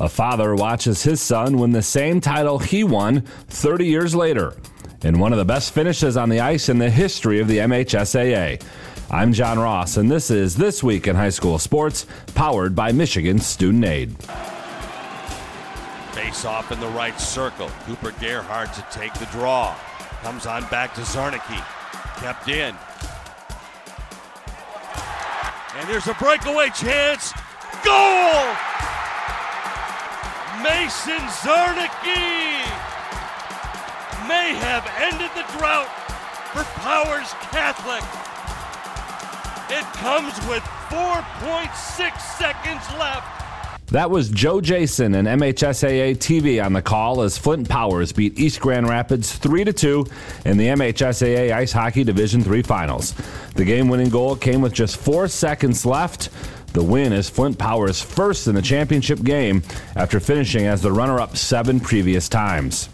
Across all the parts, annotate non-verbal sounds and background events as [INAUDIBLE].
A father watches his son win the same title he won 30 years later in one of the best finishes on the ice in the history of the MHSAA. I'm John Ross, and this is This Week in High School Sports, powered by Michigan Student Aid. Face off in the right circle. Cooper Gerhardt to take the draw. Comes on back to Zarnicki. Kept in. And there's a breakaway chance. Goal! Mason Zarnicki may have ended the drought for Powers Catholic. It comes with 4.6 seconds left. That was Joe Jason and MHSAA TV on the call as Flint Powers beat East Grand Rapids 3 2 in the MHSAA Ice Hockey Division III Finals. The game winning goal came with just four seconds left. The win is Flint Powers' first in the championship game after finishing as the runner up seven previous times.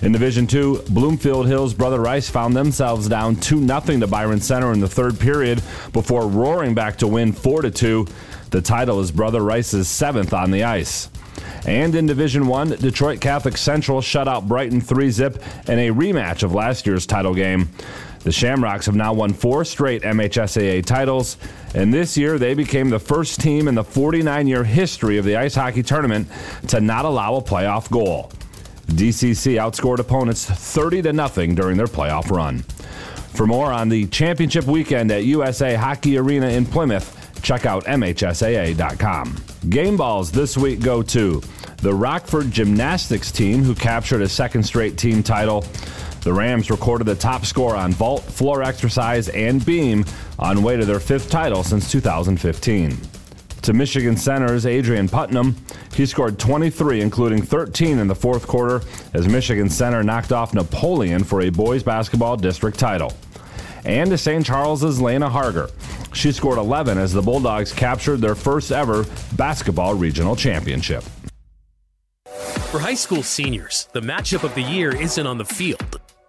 In Division Two, Bloomfield Hills Brother Rice found themselves down 2 0 to Byron Center in the third period before roaring back to win 4 2. The title is Brother Rice's seventh on the ice. And in Division One, Detroit Catholic Central shut out Brighton 3 zip in a rematch of last year's title game. The Shamrocks have now won four straight MHSAA titles, and this year they became the first team in the 49 year history of the ice hockey tournament to not allow a playoff goal. DCC outscored opponents 30 to nothing during their playoff run. For more on the championship weekend at USA Hockey Arena in Plymouth, Check out MHSAA.com. Game balls this week go to the Rockford Gymnastics team, who captured a second straight team title. The Rams recorded the top score on vault, floor exercise, and beam on way to their fifth title since 2015. To Michigan Center's Adrian Putnam, he scored 23, including 13 in the fourth quarter, as Michigan Center knocked off Napoleon for a boys basketball district title. And to St. Charles's Lena Harger, she scored 11 as the Bulldogs captured their first ever basketball regional championship. For high school seniors, the matchup of the year isn't on the field,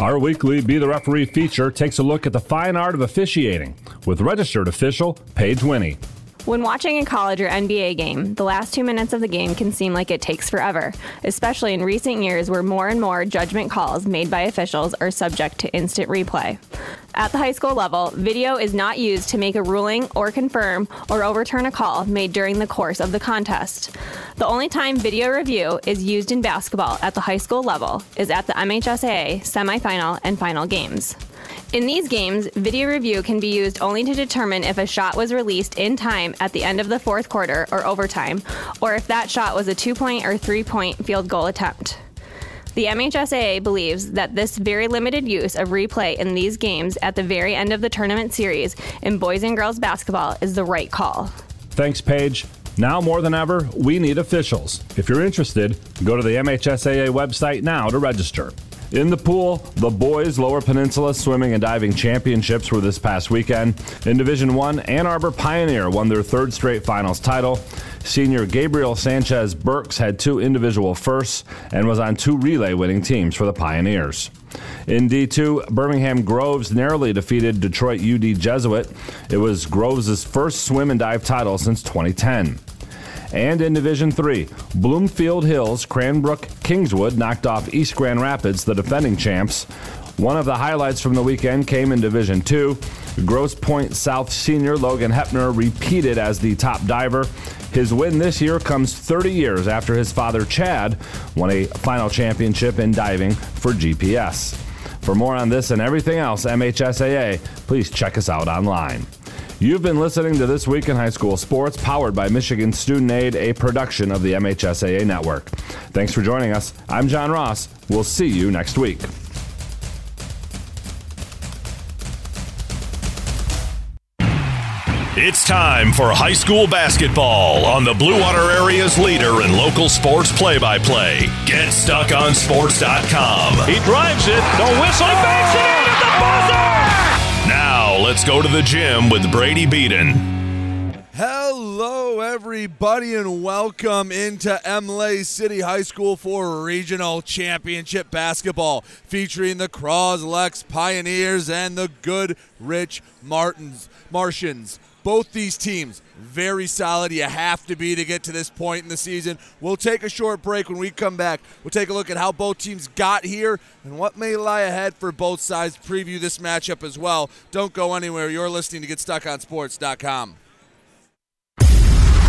Our weekly Be the Referee feature takes a look at the fine art of officiating with registered official Paige Winnie. When watching a college or NBA game, the last two minutes of the game can seem like it takes forever, especially in recent years where more and more judgment calls made by officials are subject to instant replay. At the high school level, video is not used to make a ruling or confirm or overturn a call made during the course of the contest. The only time video review is used in basketball at the high school level is at the MHSAA semifinal and final games. In these games, video review can be used only to determine if a shot was released in time at the end of the fourth quarter or overtime, or if that shot was a two point or three point field goal attempt. The MHSAA believes that this very limited use of replay in these games at the very end of the tournament series in boys and girls basketball is the right call. Thanks, Paige. Now more than ever, we need officials. If you're interested, go to the MHSAA website now to register. In the pool, the boys Lower Peninsula Swimming and Diving Championships were this past weekend. In Division 1, Ann Arbor Pioneer won their third straight finals title. Senior Gabriel Sanchez Burks had two individual firsts and was on two relay winning teams for the Pioneers. In D2, Birmingham Groves narrowly defeated Detroit UD Jesuit. It was Groves' first swim and dive title since 2010. And in Division 3, Bloomfield Hills, Cranbrook, Kingswood knocked off East Grand Rapids, the defending champs. One of the highlights from the weekend came in Division 2. Grosse Pointe South senior Logan Hepner repeated as the top diver. His win this year comes 30 years after his father, Chad, won a final championship in diving for GPS. For more on this and everything else MHSAA, please check us out online. You've been listening to This Week in High School Sports, powered by Michigan Student Aid, a production of the MHSAA Network. Thanks for joining us. I'm John Ross. We'll see you next week. It's time for high school basketball on the Blue Water Area's leader in local sports play by play. GetStuckOnSports.com. He drives it. The whistle banks it in at the buzzer. Let's go to the gym with Brady Beaton. Hello, everybody, and welcome into Imlay City High School for regional championship basketball, featuring the Croslex Pioneers and the Good Rich Martins Martians. Both these teams very solid. You have to be to get to this point in the season. We'll take a short break when we come back. We'll take a look at how both teams got here and what may lie ahead for both sides. Preview this matchup as well. Don't go anywhere. You're listening to GetStuckOnSports.com.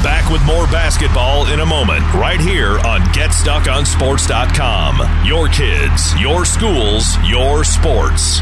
Back with more basketball in a moment, right here on GetStuckOnSports.com. Your kids, your schools, your sports.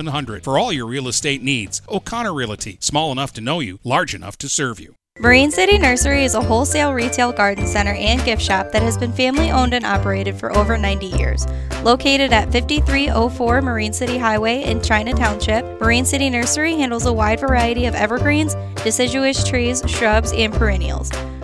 700 for all your real estate needs. O'Connor Realty, small enough to know you, large enough to serve you. Marine City Nursery is a wholesale retail garden center and gift shop that has been family owned and operated for over 90 years. Located at 5304 Marine City Highway in China Township, Marine City Nursery handles a wide variety of evergreens, deciduous trees, shrubs, and perennials.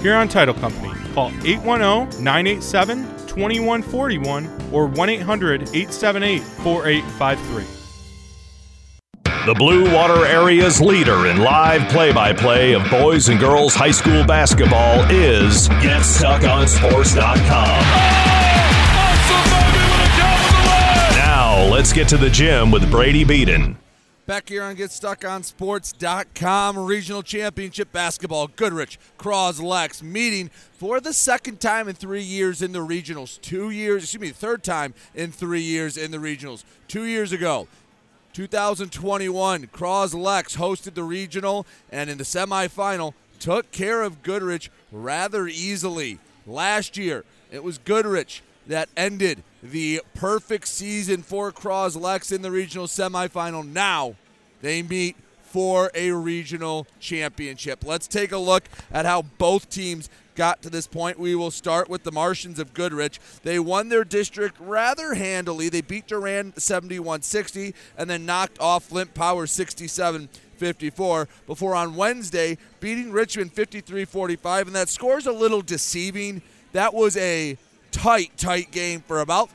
Huron Title Company. Call 810 987 2141 or 1 800 878 4853. The Blue Water Area's leader in live play by play of boys and girls high school basketball is GetStuckOnSports.com. Now, let's get to the gym with Brady Beaton. Back here on GetStuckOnSports.com, regional championship basketball. Goodrich, Croslex meeting for the second time in three years in the regionals. Two years, excuse me, third time in three years in the regionals. Two years ago, 2021, Croslex hosted the regional and in the semifinal took care of Goodrich rather easily. Last year, it was Goodrich that ended the perfect season for Croslex in the regional semifinal. Now they meet for a regional championship. Let's take a look at how both teams got to this point. We will start with the Martians of Goodrich. They won their district rather handily. They beat Durand 71 60 and then knocked off Flint Power 67 54 before on Wednesday beating Richmond 53 45. And that score's a little deceiving. That was a tight, tight game for about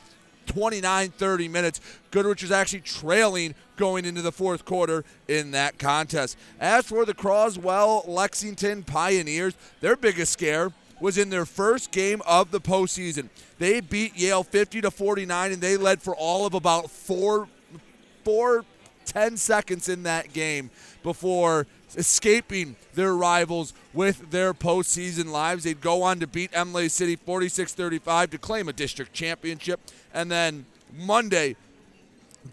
29 30 minutes. Goodrich is actually trailing going into the fourth quarter in that contest. As for the Croswell Lexington Pioneers, their biggest scare was in their first game of the postseason. They beat Yale 50 to 49 and they led for all of about four four 10 seconds in that game before escaping their rivals with their postseason lives. They'd go on to beat Imlay City 46 35 to claim a district championship. And then Monday,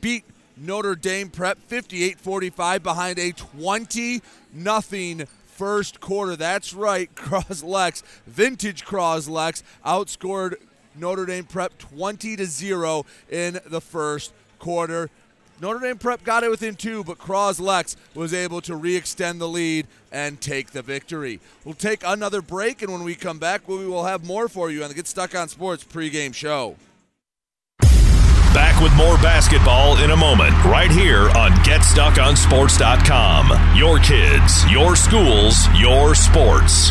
beat Notre Dame Prep 58 45 behind a 20 nothing first quarter. That's right, [LAUGHS] Croslex, vintage Croslex, outscored Notre Dame Prep 20 to 0 in the first quarter. Notre Dame Prep got it within two, but Cross Lex was able to re extend the lead and take the victory. We'll take another break, and when we come back, we will have more for you on the Get Stuck on Sports pregame show. Back with more basketball in a moment, right here on GetStuckOnSports.com. Your kids, your schools, your sports.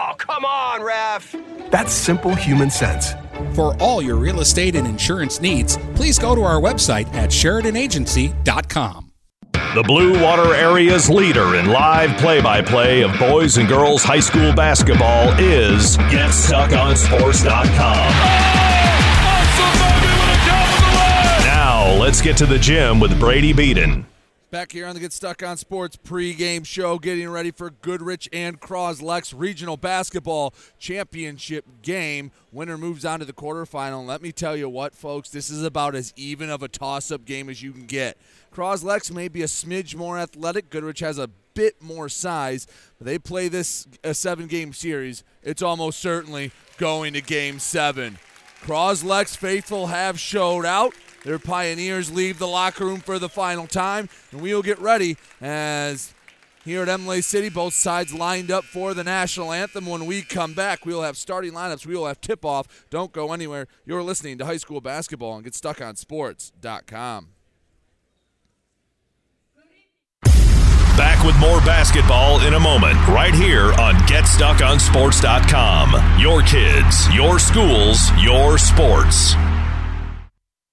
come on, ref! That's simple human sense. For all your real estate and insurance needs, please go to our website at SheridanAgency.com. The Blue Water Area's leader in live play by play of boys and girls high school basketball is GetStuckOnSports.com. Now, let's get to the gym with Brady Beaton. Back here on the Get Stuck on Sports pregame show, getting ready for Goodrich and Croslex Regional Basketball Championship game. Winner moves on to the quarterfinal. let me tell you what, folks, this is about as even of a toss up game as you can get. Croslex may be a smidge more athletic. Goodrich has a bit more size. They play this a seven game series. It's almost certainly going to game seven. Croslex faithful have showed out. Their Pioneers leave the locker room for the final time, and we will get ready as here at Imlay City, both sides lined up for the national anthem. When we come back, we will have starting lineups. We will have tip off. Don't go anywhere. You're listening to high school basketball and GetStuckOnSports.com. Back with more basketball in a moment, right here on GetStuckOnSports.com. Your kids, your schools, your sports.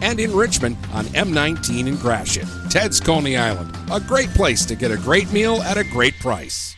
and in Richmond on M19 in Gratiot. Ted's Coney Island, a great place to get a great meal at a great price.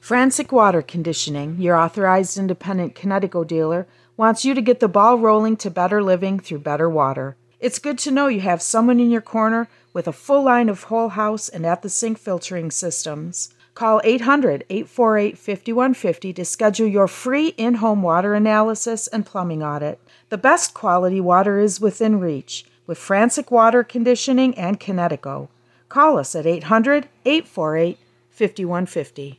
Frantic Water Conditioning, your authorized independent Kinetico dealer, wants you to get the ball rolling to better living through better water. It's good to know you have someone in your corner with a full line of whole house and at the sink filtering systems. Call 800 848 5150 to schedule your free in home water analysis and plumbing audit. The best quality water is within reach with Frantic Water Conditioning and Kinetico. Call us at 800 848 5150.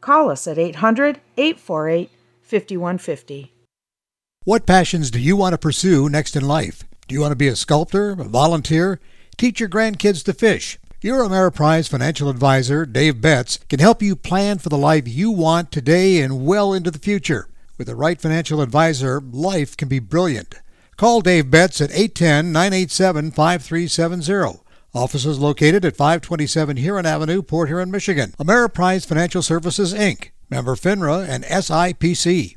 Call us at 800 848 5150. What passions do you want to pursue next in life? Do you want to be a sculptor, a volunteer, teach your grandkids to fish? Your Ameriprise financial advisor, Dave Betts, can help you plan for the life you want today and well into the future. With the right financial advisor, life can be brilliant. Call Dave Betts at 810 987 5370 Offices located at 527 Huron Avenue, Port Huron, Michigan. Ameriprise Financial Services, Inc., member FINRA and SIPC.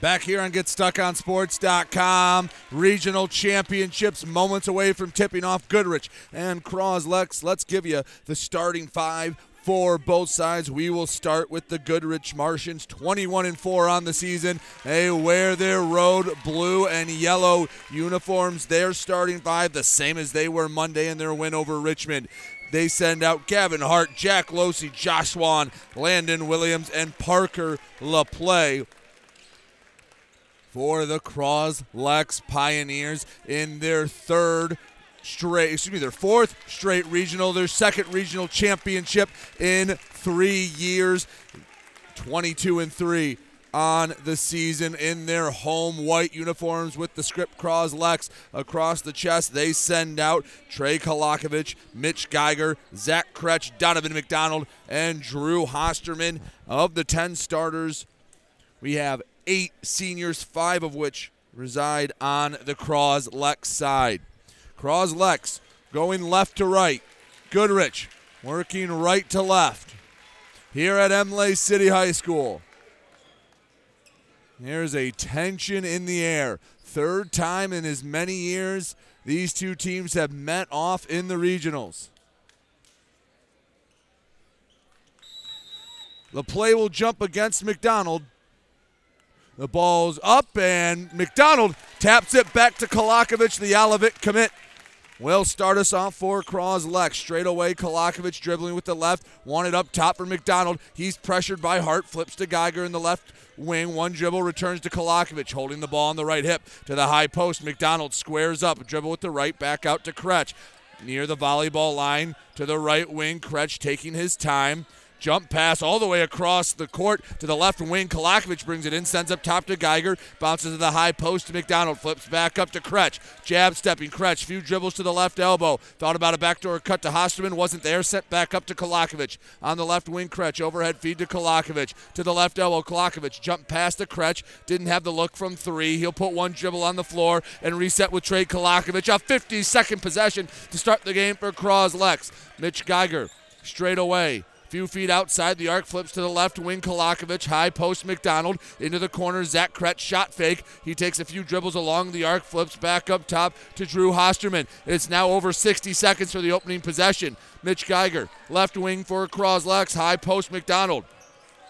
Back here on GetStuckOnSports.com, regional championships moments away from tipping off Goodrich and Croslex. Let's give you the starting five for both sides. We will start with the Goodrich Martians, 21 and 4 on the season. They wear their road blue and yellow uniforms. Their starting five, the same as they were Monday in their win over Richmond. they send out Gavin Hart, Jack Losey, Josh Landon Williams, and Parker LaPlay for the Croslex Pioneers in their third straight, excuse me, their fourth straight regional, their second regional championship in three years. 22 and 3 on the season in their home white uniforms with the script Croslex across the chest. They send out Trey Kolakovic, Mitch Geiger, Zach Kretsch, Donovan McDonald, and Drew Hosterman. Of the 10 starters, we have eight seniors, five of which reside on the Croslex side. Croslex going left to right. Goodrich working right to left here at Imlay City High School. There's a tension in the air. Third time in as many years these two teams have met off in the regionals. The play will jump against McDonald. The ball's up, and McDonald taps it back to Kolakovic, the Olivet commit. Will start us off for Croslex. Straight away, Kolakovic dribbling with the left. Wanted up top for McDonald. He's pressured by Hart. Flips to Geiger in the left wing. One dribble returns to Kolakovic, holding the ball on the right hip to the high post. McDonald squares up. Dribble with the right, back out to Kretsch. Near the volleyball line to the right wing. Kretsch taking his time. Jump pass all the way across the court to the left wing. Kolakovic brings it in, sends up top to Geiger, bounces to the high post to McDonald, flips back up to Kretsch. Jab stepping Kretsch, few dribbles to the left elbow. Thought about a backdoor cut to Hosterman, wasn't there. Sent back up to Kolakovic. On the left wing, Kretsch, overhead feed to Kolakovic. To the left elbow, Kolakovic jump past to Kretsch, didn't have the look from three. He'll put one dribble on the floor and reset with Trey Kolakovic. A 50 second possession to start the game for Croslex. Mitch Geiger straight away. Few feet outside the arc, flips to the left wing. Kolakovic, high post McDonald into the corner. Zach Kretsch shot fake. He takes a few dribbles along the arc, flips back up top to Drew Hosterman. It's now over 60 seconds for the opening possession. Mitch Geiger, left wing for Croslex, high post McDonald.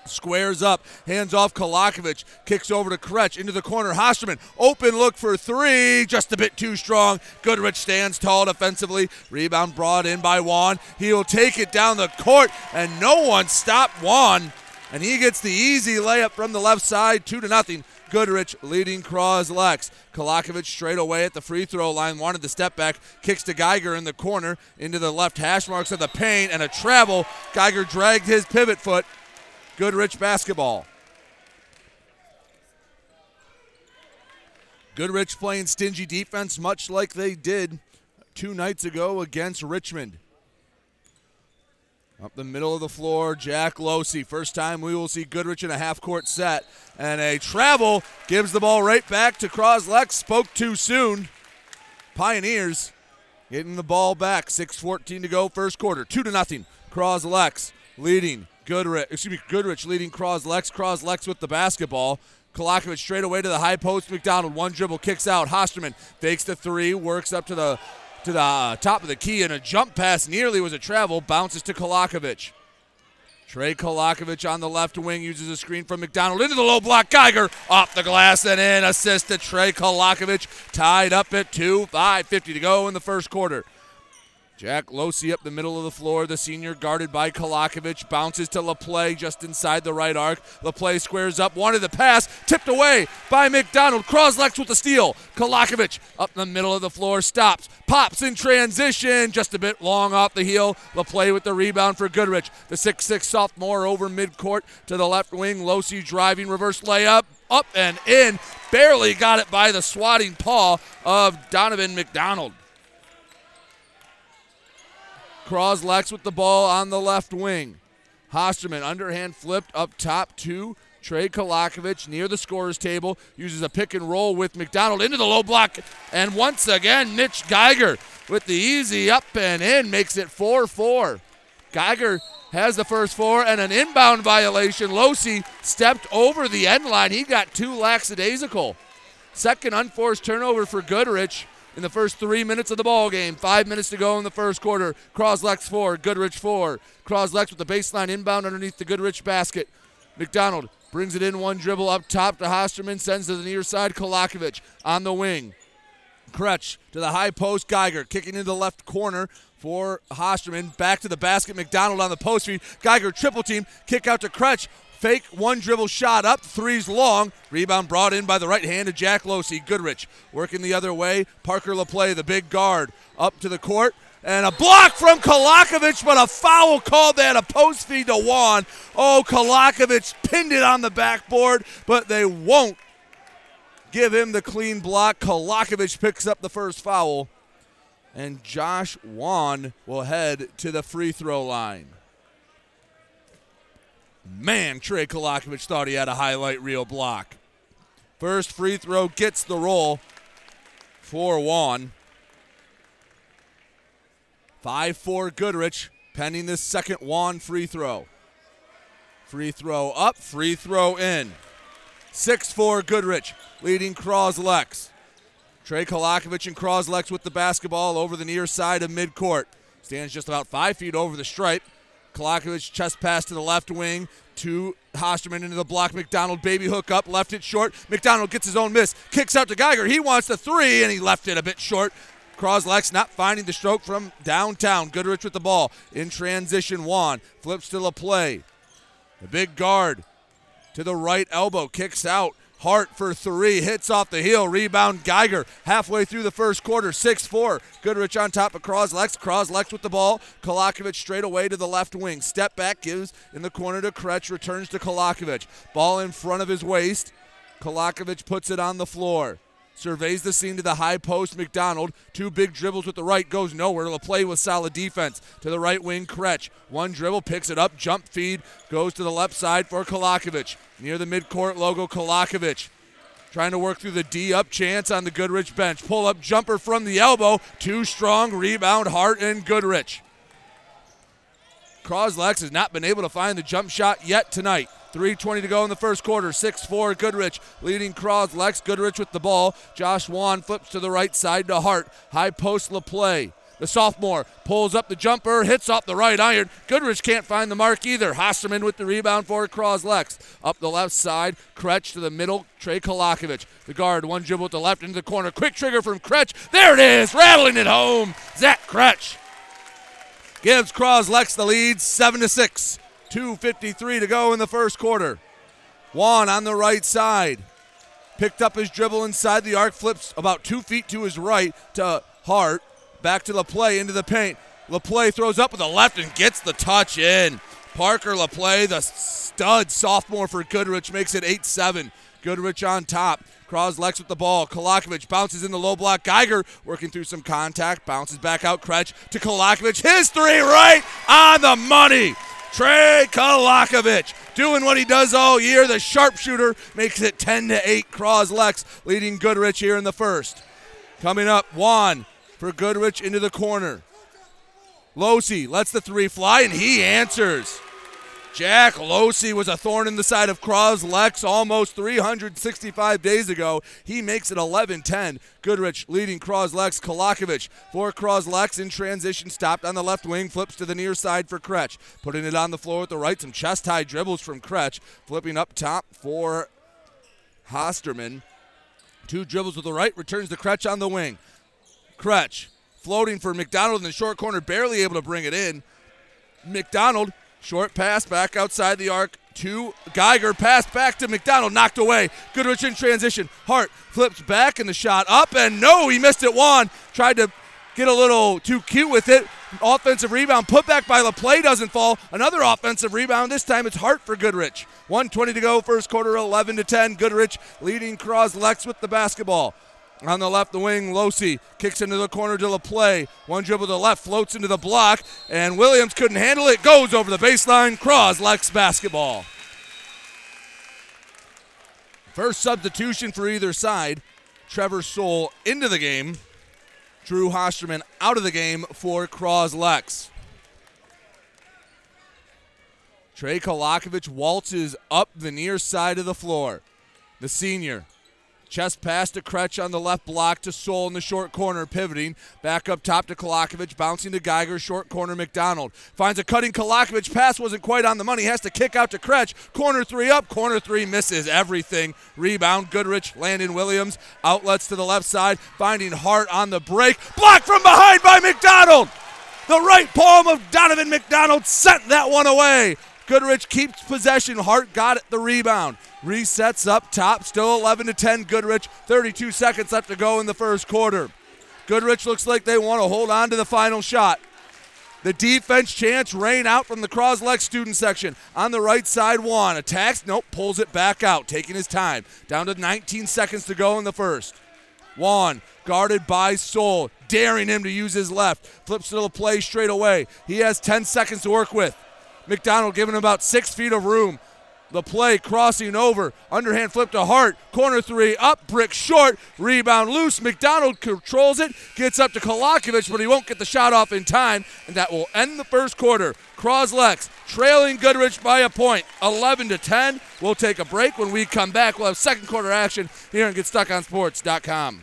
Squares up, hands off Kolakovic, kicks over to Kretsch into the corner. Hosterman, open look for three, just a bit too strong. Goodrich stands tall defensively. Rebound brought in by Juan. He'll take it down the court, and no one stopped Juan. And he gets the easy layup from the left side, two to nothing. Goodrich leading Croslex. Kolakovic straight away at the free throw line, wanted the step back, kicks to Geiger in the corner into the left hash marks of the paint, and a travel. Geiger dragged his pivot foot. Goodrich basketball. Goodrich playing stingy defense, much like they did two nights ago against Richmond. Up the middle of the floor, Jack Losey. First time we will see Goodrich in a half court set. And a travel gives the ball right back to Croslex. Spoke too soon. Pioneers getting the ball back. 6.14 to go, first quarter. 2 to nothing. Croslex leading. Goodrich, excuse me, Goodrich leading Croslex. Croslex with the basketball. Kolakovic straight away to the high post. McDonald one dribble kicks out. Hosterman fakes the three, works up to the to the uh, top of the key, and a jump pass nearly was a travel. Bounces to Kolakovic. Trey Kolakovic on the left wing uses a screen from McDonald into the low block. Geiger off the glass and in. Assist to Trey Kolakovic. Tied up at two. 5.50 to go in the first quarter. Jack Losey up the middle of the floor. The senior guarded by Kolakovic. Bounces to LaPlay just inside the right arc. LaPlay squares up. Wanted the pass. Tipped away by McDonald. Croslex with the steal. Kolakovic up the middle of the floor. Stops. Pops in transition. Just a bit long off the heel. LaPlay with the rebound for Goodrich. The 6'6 sophomore over midcourt to the left wing. Losey driving. Reverse layup. Up and in. Barely got it by the swatting paw of Donovan McDonald. Croslex with the ball on the left wing. Hosterman underhand flipped up top to Trey Kolakovic near the scorer's table. Uses a pick and roll with McDonald into the low block. And once again, Mitch Geiger with the easy up and in makes it 4 4. Geiger has the first four and an inbound violation. Losey stepped over the end line. He got too lackadaisical. Second unforced turnover for Goodrich in the first three minutes of the ball game. Five minutes to go in the first quarter. Croslex four, Goodrich four. Croslex with the baseline inbound underneath the Goodrich basket. McDonald brings it in one dribble up top to Hosterman, sends to the near side. Kolakovic on the wing. Kretsch to the high post. Geiger kicking into the left corner for Hosterman. Back to the basket. McDonald on the post feed. Geiger triple team. Kick out to Kretsch. Fake one dribble shot up. threes long. Rebound brought in by the right hand of Jack Losey. Goodrich working the other way. Parker LaPlay, the big guard, up to the court. And a block from Kolakovic, but a foul called that. A post feed to Juan. Oh, Kolakovic pinned it on the backboard, but they won't give him the clean block. Kolakovic picks up the first foul. And Josh Juan will head to the free throw line. Man, Trey Kolakovic thought he had a highlight reel block. First free throw gets the roll for Juan. 5 4 Goodrich, pending this second Juan free throw. Free throw up, free throw in. 6 4 Goodrich, leading Croslex. Trey Kolakovic and Croslex with the basketball over the near side of midcourt. Stands just about five feet over the stripe. Kolakovic chest pass to the left wing to Hosterman into the block. McDonald baby hook up, left it short. McDonald gets his own miss, kicks out to Geiger. He wants the three, and he left it a bit short. Croslex not finding the stroke from downtown. Goodrich with the ball in transition. Juan flips to LaPlay. The big guard to the right elbow kicks out. Hart for three, hits off the heel, rebound Geiger halfway through the first quarter, 6 4. Goodrich on top of Croslex. Croslex with the ball. Kolakovic straight away to the left wing. Step back, gives in the corner to Kretsch, returns to Kolakovic. Ball in front of his waist. Kolakovic puts it on the floor. Surveys the scene to the high post. McDonald, two big dribbles with the right, goes nowhere. To play with solid defense. To the right wing, Kretsch. One dribble, picks it up, jump feed, goes to the left side for Kolakovic. Near the midcourt logo, Kolakovic. Trying to work through the D up chance on the Goodrich bench. Pull up jumper from the elbow. Too strong. Rebound, Hart and Goodrich. Croslex has not been able to find the jump shot yet tonight. 3.20 to go in the first quarter. 6 4 Goodrich leading Cross. Lex Goodrich with the ball. Josh Juan flips to the right side to Hart. High post play. The sophomore pulls up the jumper, hits off the right iron. Goodrich can't find the mark either. Hosterman with the rebound for Croslex. Up the left side, Kretsch to the middle, Trey Kolakovic. The guard, one dribble to the left into the corner. Quick trigger from Kretsch. There it is, rattling it home. Zach Kretsch gives Croslex the lead, 7 to 6. 2.53 to go in the first quarter. Juan on the right side. Picked up his dribble inside the arc, flips about two feet to his right to Hart. Back to LaPlay into the paint. LaPlay throws up with the left and gets the touch in. Parker LaPlay, the stud sophomore for Goodrich, makes it 8 7. Goodrich on top. Croslex with the ball. Kolakovic bounces in the low block. Geiger working through some contact. Bounces back out. Kretsch to Kolakovic. His three right on the money. Trey Kolakovic doing what he does all year. The sharpshooter makes it 10 to 8. Croslex leading Goodrich here in the first. Coming up, Juan for Goodrich into the corner. Losey lets the three fly and he answers. Jack Losey was a thorn in the side of Cross Lex almost 365 days ago. He makes it 11 10. Goodrich leading Croslex. Kolakovic for Cross Lex in transition, stopped on the left wing, flips to the near side for Kretsch. Putting it on the floor with the right. Some chest high dribbles from Kretsch. Flipping up top for Hosterman. Two dribbles with the right, returns to Kretsch on the wing. Kretsch floating for McDonald in the short corner, barely able to bring it in. McDonald Short pass back outside the arc to Geiger. Pass back to McDonald. Knocked away. Goodrich in transition. Hart flips back and the shot up and no, he missed it. Juan tried to get a little too cute with it. Offensive rebound. Put back by LaPlay doesn't fall. Another offensive rebound. This time it's Hart for Goodrich. 120 to go. First quarter 11 to 10. Goodrich leading Croslex with the basketball. On the left, wing, Losey kicks into the corner to LaPlay. One dribble to the left, floats into the block, and Williams couldn't handle it. Goes over the baseline. Croslex basketball. First substitution for either side. Trevor Soule into the game. Drew Hosterman out of the game for Croslex. Trey Kolakovic waltzes up the near side of the floor. The senior Chest pass to Kretsch on the left block to Soule in the short corner, pivoting. Back up top to Kolakovic, bouncing to Geiger, short corner McDonald. Finds a cutting Kolakovic. Pass wasn't quite on the money. Has to kick out to Kretsch. Corner three up, corner three misses everything. Rebound, Goodrich, Landon Williams. Outlets to the left side, finding Hart on the break. Blocked from behind by McDonald. The right palm of Donovan McDonald sent that one away. Goodrich keeps possession. Hart got it the rebound. Resets up top, still 11 to 10. Goodrich, 32 seconds left to go in the first quarter. Goodrich looks like they want to hold on to the final shot. The defense chance rain out from the Croslex student section. On the right side, one attacks, nope, pulls it back out, taking his time. Down to 19 seconds to go in the first. Juan guarded by Soule, daring him to use his left. Flips to LaPlay straight away. He has 10 seconds to work with. McDonald giving him about six feet of room. LaPlay crossing over. Underhand flip to Hart. Corner three up. Brick short. Rebound loose. McDonald controls it. Gets up to Kolakovic, but he won't get the shot off in time. And that will end the first quarter. Croslex trailing Goodrich by a point. 11 to 10. We'll take a break. When we come back, we'll have second quarter action here on GetStuckOnSports.com.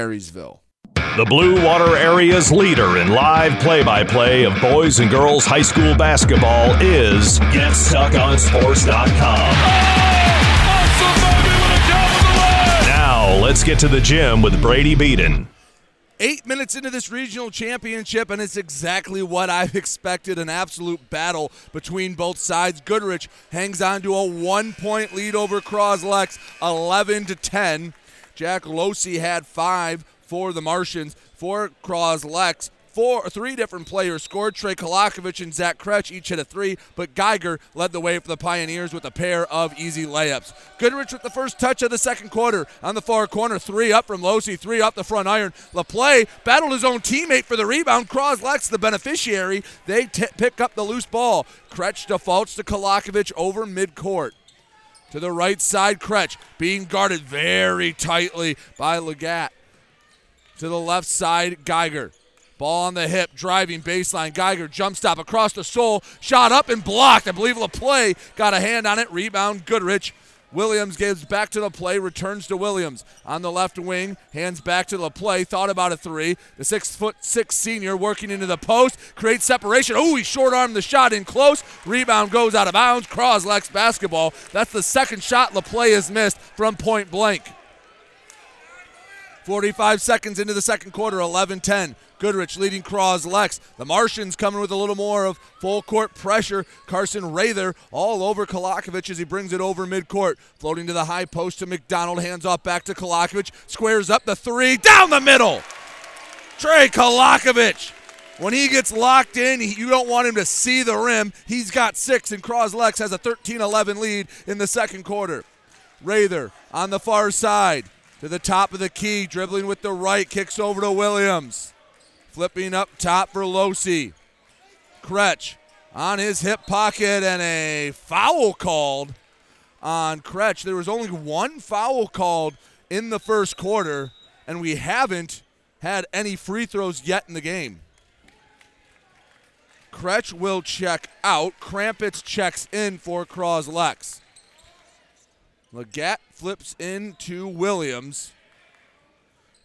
Marysville. The Blue Water Area's leader in live play by play of boys and girls high school basketball is GetStuckOnSports.com. Now, let's get to the gym with Brady Beaton. Eight minutes into this regional championship, and it's exactly what I've [LAUGHS] expected an absolute battle between both sides. Goodrich hangs on to a one point lead over Croslex, 11 to 10. Jack Losi had five for the Martians. For Croslex, four, three different players scored. Trey Kolakovic and Zach Kretsch each hit a three, but Geiger led the way for the Pioneers with a pair of easy layups. Goodrich with the first touch of the second quarter on the far corner. Three up from Losi, three up the front iron. LaPlay battled his own teammate for the rebound. Croslex, the beneficiary, they t- pick up the loose ball. Kretsch defaults to Kolakovic over midcourt to the right side. Kretsch being guarded very tightly by Legat. To the left side, Geiger. Ball on the hip, driving baseline. Geiger jump stop across the soul, shot up and blocked. I believe LaPlay got a hand on it. Rebound, Goodrich. Williams gives back to LaPlay, returns to Williams on the left wing, hands back to LaPlay. Thought about a three. The six foot six senior working into the post, creates separation. Oh, he short armed the shot in close. Rebound goes out of bounds. Croslex basketball. That's the second shot LaPlay has missed from point blank. 45 seconds into the second quarter, 11 10. Goodrich leading Croslex. The Martians coming with a little more of full court pressure. Carson Rather all over Kolakovic as he brings it over midcourt. Floating to the high post to McDonald. Hands off back to Kolakovic. Squares up the three. Down the middle. Trey Kolakovic. When he gets locked in, you don't want him to see the rim. He's got six, and Croslex has a 13 11 lead in the second quarter. Rather on the far side to the top of the key, dribbling with the right, kicks over to Williams. Flipping up top for Losi. Kretsch on his hip pocket and a foul called on Kretsch. There was only one foul called in the first quarter, and we haven't had any free throws yet in the game. Kretsch will check out. Krampitz checks in for Croslex. Legat flips into Williams.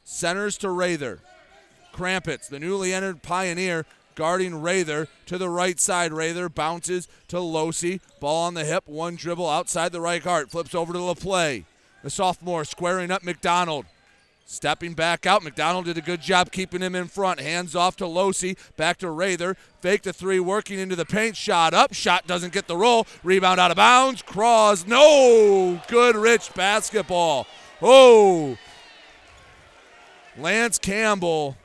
Centers to Rather. Krampitz, the newly entered Pioneer, guarding Rather to the right side. Rather bounces to Losi. Ball on the hip. One dribble outside the right guard. Flips over to LaPlay. The sophomore squaring up McDonald. Stepping back out. McDonald did a good job keeping him in front. Hands off to Losi. Back to Rather. Fake the three, working into the paint. Shot up. Shot doesn't get the roll. Rebound out of bounds. Cross. No. Goodrich basketball. Oh. Lance Campbell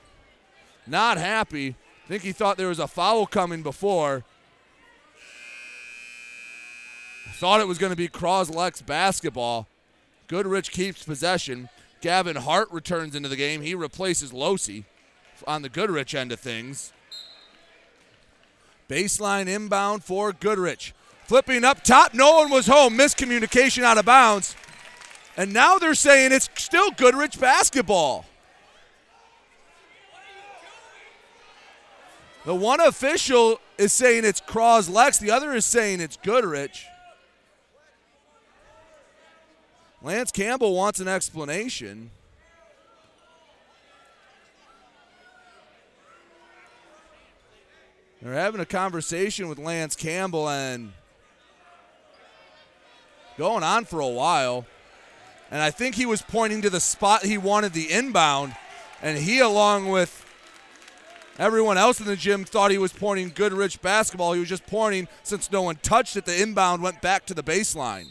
not happy. I think he thought there was a foul coming before. Thought it was going to be Croslex basketball. Goodrich keeps possession. Gavin Hart returns into the game. He replaces Losi on the Goodrich end of things. Baseline inbound for Goodrich. Flipping up top, no one was home. Miscommunication out of bounds. And now they're saying it's still Goodrich basketball. The one official is saying it's Cross Lex, the other is saying it's Goodrich. Lance Campbell wants an explanation. They're having a conversation with Lance Campbell and going on for a while. And I think he was pointing to the spot he wanted the inbound. And he, along with everyone else in the gym, thought he was pointing Goodrich basketball. He was just pointing, since no one touched it, the inbound went back to the baseline.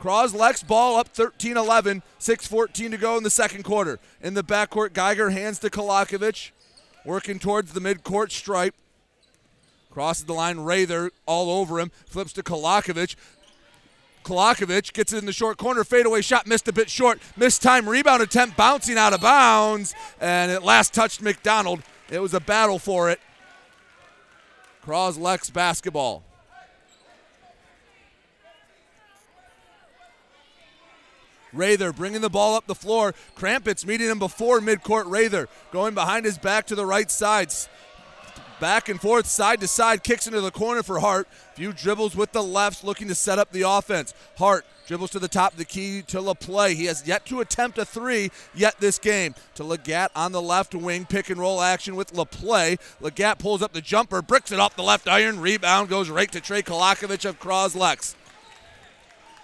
Croslex ball up 13 11, 6.14 to go in the second quarter. In the backcourt, Geiger hands to Kolakovic, working towards the midcourt stripe. Crosses the line, Rather all over him, flips to Kolakovic. Kolakovic gets it in the short corner, fadeaway shot, missed a bit short. Missed time rebound attempt, bouncing out of bounds, and it last touched McDonald. It was a battle for it. Croslex basketball. Rather bringing the ball up the floor. Krampitz meeting him before midcourt. Rather going behind his back to the right side. Back and forth, side to side, kicks into the corner for Hart. Few dribbles with the left, looking to set up the offense. Hart dribbles to the top of the key to LaPlay. He has yet to attempt a three yet this game. To Legat on the left wing, pick and roll action with LaPlay. Legat pulls up the jumper, bricks it off the left iron. Rebound goes right to Trey Kolakovic of Croslex.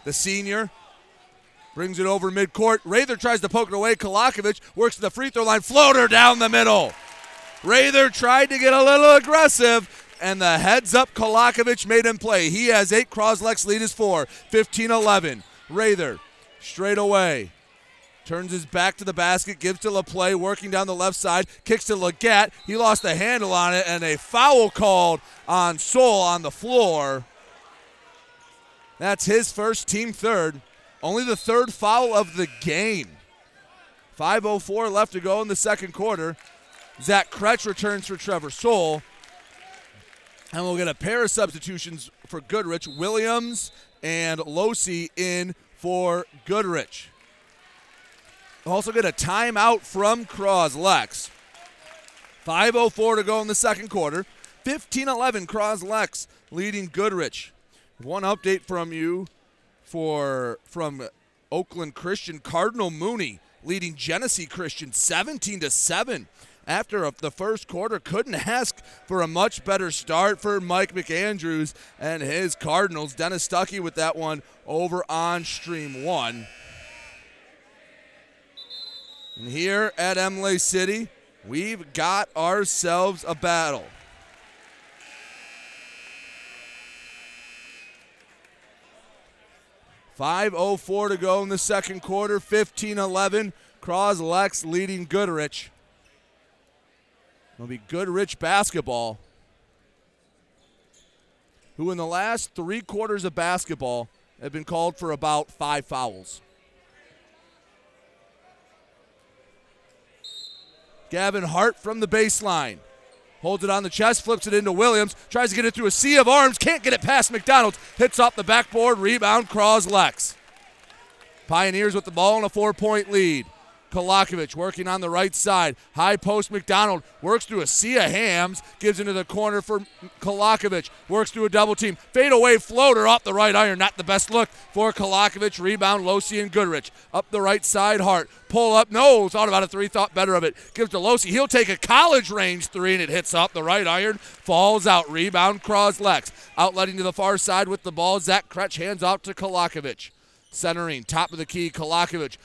The senior Brings it over midcourt. Rather tries to poke it away. Kolakovic works to the free throw line. Floater down the middle. Rather tried to get a little aggressive, and the heads up Kolakovic made him play. He has eight. Croslex lead is four. 15 11. Rather straight away. Turns his back to the basket, gives to LaPlay, working down the left side, kicks to Legat. He lost the handle on it, and a foul called on Soule on the floor. That's his first team third. Only the third foul of the game. 5.04 left to go in the second quarter. Zach Kretsch returns for Trevor Soule. And we'll get a pair of substitutions for Goodrich. Williams and Losi in for Goodrich. Also get a timeout from Croslex. 5.04 to go in the second quarter. 15 11 Croslex leading Goodrich. One update from you for from Oakland Christian Cardinal Mooney leading Genesee Christian 17 to 7 after the first quarter couldn't ask for a much better start for Mike McAndrews and his Cardinals. Dennis Stuckey with that one over on stream 1. And here at Imlay City, we've got ourselves a battle. Five oh four to go in the second quarter. 15-11. Croslex leading Goodrich. It'll be Goodrich basketball, who in the last three quarters of basketball have been called for about five fouls. Gavin Hart from the baseline. Holds it on the chest, flips it into Williams, tries to get it through a sea of arms, can't get it past McDonald. Hits off the backboard, rebound, Croslex. Pioneers with the ball and a four point lead. Kolakovic working on the right side. High post McDonald works through a sea of hams, gives into the corner for Kolakovic. Works through a double team. Fade away floater off the right iron. Not the best look for Kolakovic. Rebound Losi and Goodrich. Up the right side, Hart. Pull up. No, thought about a three, thought better of it. Gives to Losi. He'll take a college range three and it hits up the right iron. Falls out. Rebound Croslex. Outletting to the far side with the ball. Zach Kretsch hands off to Kolakovic. Centering, top of the key, Kolakovic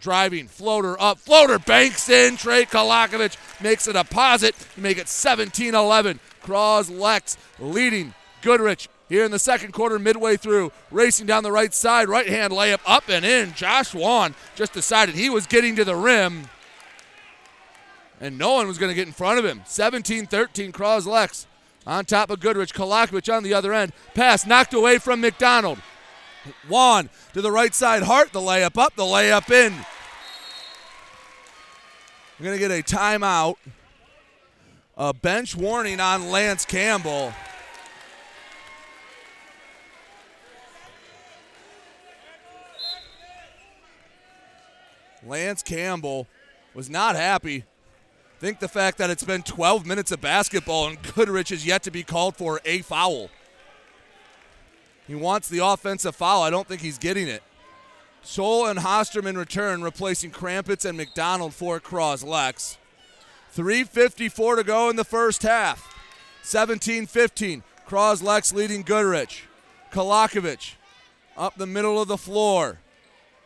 driving, floater up, floater banks in. Trey Kolakovic makes a deposit to make it 17 11. Croslex leading Goodrich here in the second quarter, midway through. Racing down the right side, right hand layup up and in. Josh Wan just decided he was getting to the rim. And no one was going to get in front of him. 17 13, Croslex on top of Goodrich. Kolakovic on the other end. Pass knocked away from McDonald. Juan to the right side. Hart, the layup up, the layup in. We're going to get a timeout. A bench warning on Lance Campbell. Lance Campbell was not happy. Think the fact that it's been 12 minutes of basketball and Goodrich is yet to be called for a foul. He wants the offensive foul. I don't think he's getting it. Soule and Hosterman return, replacing Krampitz and McDonald for Croslex. 3.54 to go in the first half. 17 15. Croslex leading Goodrich. Kolakovic up the middle of the floor.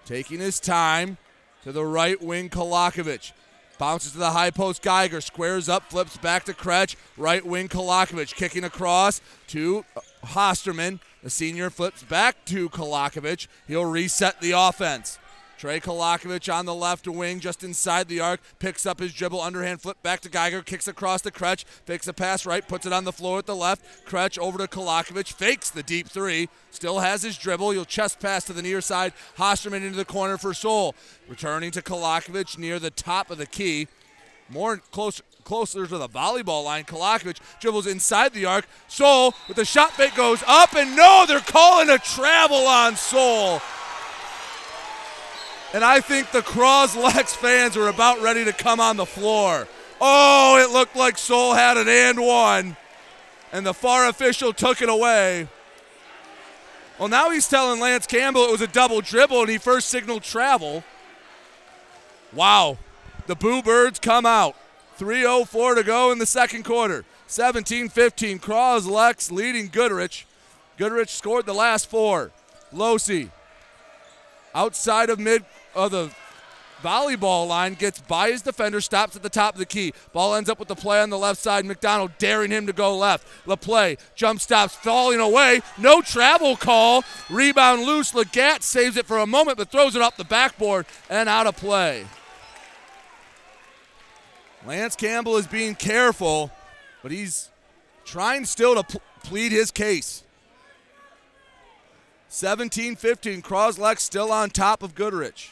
Taking his time to the right wing, Kolakovic. Bounces to the high post, Geiger. Squares up, flips back to Kretsch. Right wing, Kolakovic. Kicking across to Hosterman. The senior flips back to Kolakovic. He'll reset the offense. Trey Kolakovic on the left wing, just inside the arc, picks up his dribble, underhand flip back to Geiger, kicks across to Kretsch, fakes a pass right, puts it on the floor at the left. Kretsch over to Kolakovic, fakes the deep three, still has his dribble. He'll chest pass to the near side. Hosterman into the corner for Soule. Returning to Kolakovic near the top of the key. More close, closer to the volleyball line. Kolakovic dribbles inside the arc. Soule with the shot fake goes up, and no, they're calling a travel on Soule. And I think the Croslex fans are about ready to come on the floor. Oh, it looked like Soule had an and one, and the far official took it away. Well, now he's telling Lance Campbell it was a double dribble and he first signaled travel. Wow. The Boo Birds come out. 3.04 to go in the second quarter. 17 15. Croslex leading Goodrich. Goodrich scored the last four. Losi outside of mid of the volleyball line, gets by his defender, stops at the top of the key. Ball ends up with LaPlay on the left side. McDonald daring him to go left. LaPlay jump stops, falling away. No travel call. Rebound loose. Legat saves it for a moment, but throws it off the backboard and out of play. Lance Campbell is being careful, but he's trying still to pl- plead his case. 17 15. Croslex still on top of Goodrich.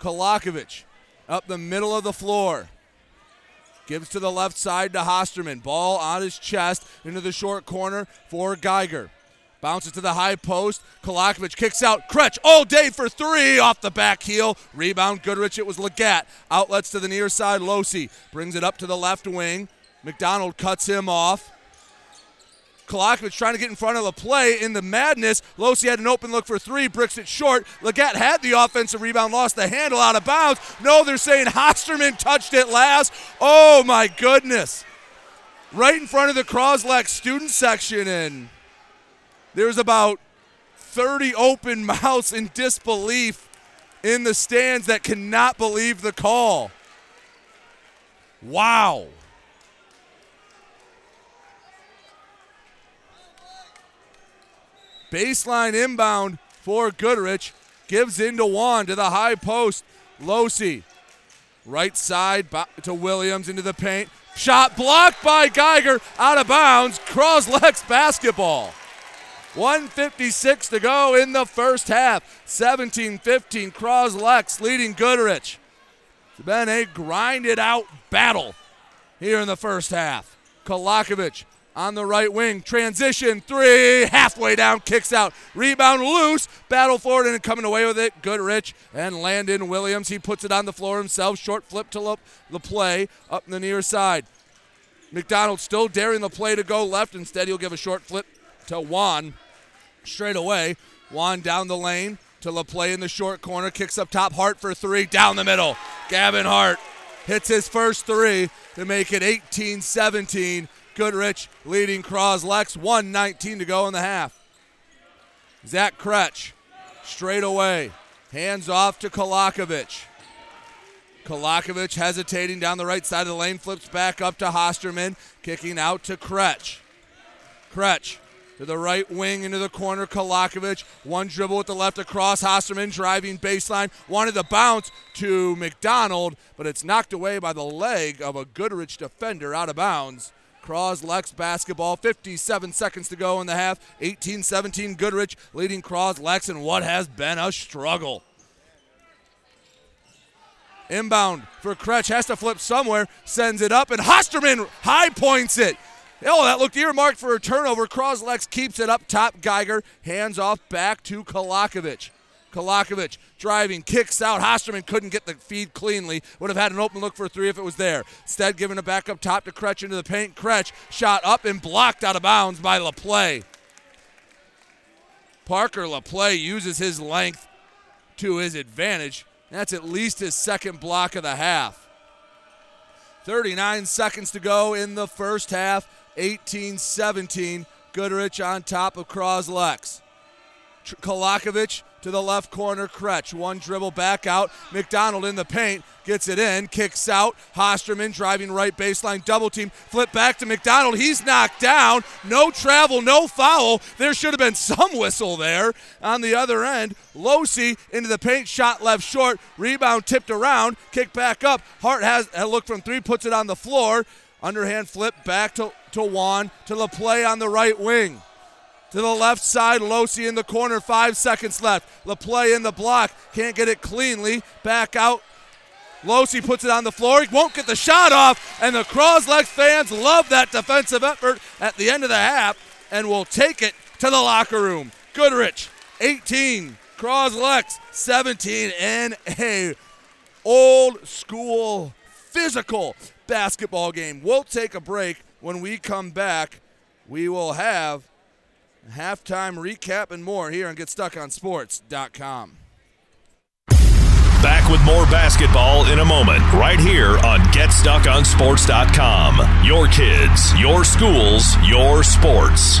Kolakovic up the middle of the floor. Gives to the left side to Hosterman. Ball on his chest into the short corner for Geiger. Bounces to the high post. Kolakovic kicks out. Kretsch all day for three off the back heel. Rebound Goodrich. It was Legat. Outlets to the near side. Losi brings it up to the left wing. McDonald cuts him off. Kolakovic trying to get in front of the play in the madness. Losi had an open look for three, bricks it short. Legat had the offensive rebound, lost the handle out of bounds. No, they're saying Hosterman touched it last. Oh my goodness. Right in front of the Croslex student section, and there's about 30 open [LAUGHS] mouths in disbelief in the stands that cannot believe the call. Wow. Baseline inbound for Goodrich. Gives into Juan to the high post. Losi. Right side to Williams into the paint. Shot blocked by Geiger. Out of bounds. Cross Croslex basketball. 156 to go in the first half. 17 15. Croslex leading Goodrich. It's been a grinded out battle here in the first half. Kolakovic on the right wing. Transition three, halfway down, kicks out. Rebound loose, battle forward and coming away with it. Goodrich and Landon Williams. He puts it on the floor himself. Short flip to LaPlay up in the near side. McDonald still daring LaPlay to go left. Instead, he'll give a short flip to Juan straight away. Juan down the lane to LaPlay in the short corner. Kicks up top. Hart for three. Down the middle. Gavin Hart hits his first three to make it 18 17. Goodrich leading Croslex. 119 to go in the half. Zach Kretsch straight away. Hands off to Kolakovic. Kolakovic hesitating down the right side of the lane, flips back up to Hosterman, kicking out to Kretsch. Kretsch To the right wing into the corner, Kolakovic. One dribble with the left across. Hosterman driving baseline. Wanted the bounce to McDonald, but it's knocked away by the leg of a Goodrich defender out of bounds. Croslex basketball. 57 seconds to go in the half. 18 17 Goodrich leading Croslex in what has been a struggle. Inbound for Kretsch. Has to flip somewhere. Sends it up, and Hosterman high points it. Oh, that looked earmarked for a turnover. Croslex keeps it up top. Geiger hands off back to Kolakovic. Kolakovic driving, kicks out. Hosterman couldn't get the feed cleanly. Would have had an open look for three if it was there. Instead, giving it back up top to Kretsch into the paint. Kretsch shot up and blocked out of bounds by LaPlay. Parker LaPlay uses his length to his advantage. That's at least his second block of the half. 39 seconds to go in the first half. 18 17. Goodrich on top of Croslex. Kolakovic to the left corner. Kretsch. One dribble back out. McDonald in the paint. Gets it in. Kicks out. Hosterman driving right baseline. Double team. Flip back to McDonald. He's knocked down. No travel. No foul. There should have been some whistle there. On the other end, Losi into the paint. Shot left short. Rebound tipped around. Kick back up. Hart has a look from three. Puts it on the floor. Underhand flip back to, to Juan. To LaPlay on the right wing. To the left side, Losi in the corner, five seconds left. LaPlay in the block, can't get it cleanly. Back out. Losi puts it on the floor. He won't get the shot off, and the Croslex fans love that defensive effort at the end of the half and will take it to the locker room. Goodrich, 18. Croslex, 17. And a old school physical basketball game. We'll take a break. When we come back, we will have halftime recap and more here on GetStuckOnSports.com. Back with more basketball in a moment, right here on GetStuckOnSports.com. Your kids, your schools, your sports.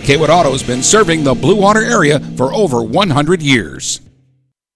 Cawood Auto has been serving the Blue Water area for over 100 years.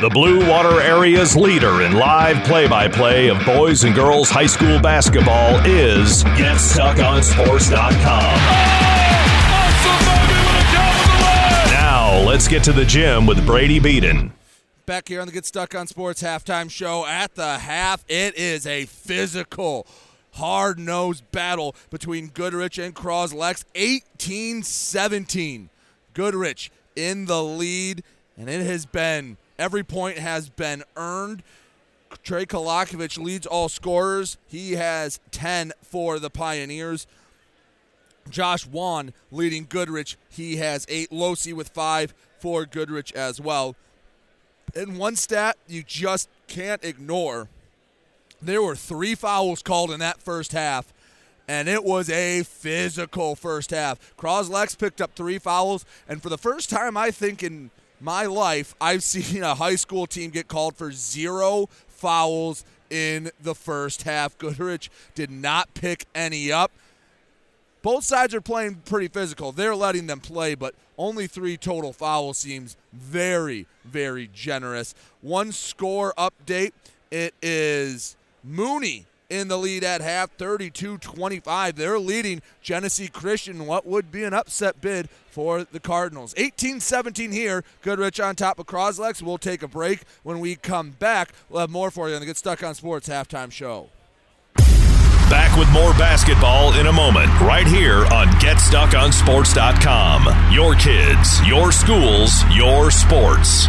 The Blue Water Area's leader in live play by play of boys and girls high school basketball is GetStuckOnSports.com. Now, let's get to the gym with Brady Beaton. Back here on the Get Stuck on Sports halftime show at the half, it is a physical, hard nosed battle between Goodrich and Croslex. 18 17. Goodrich in the lead, and it has been Every point has been earned. Trey Kolakovic leads all scorers. He has 10 for the Pioneers. Josh Wan leading Goodrich. He has eight. Losi with five for Goodrich as well. And one stat you just can't ignore there were three fouls called in that first half, and it was a physical first half. Croslex picked up three fouls, and for the first time, I think, in my life, I've seen a high school team get called for zero fouls in the first half. Goodrich did not pick any up. Both sides are playing pretty physical. They're letting them play, but only three total fouls seems very, very generous. One score update it is Mooney in the lead at half, 32 25. They're leading Genesee Christian, what would be an upset bid for the Cardinals. 18 17 here. Goodrich on top of Croslex. We'll take a break. When we come back, we'll have more for you on the Get Stuck on Sports halftime show. Back with more basketball in a moment, right here on GetStuckOnSports.com. Your kids, your schools, your sports.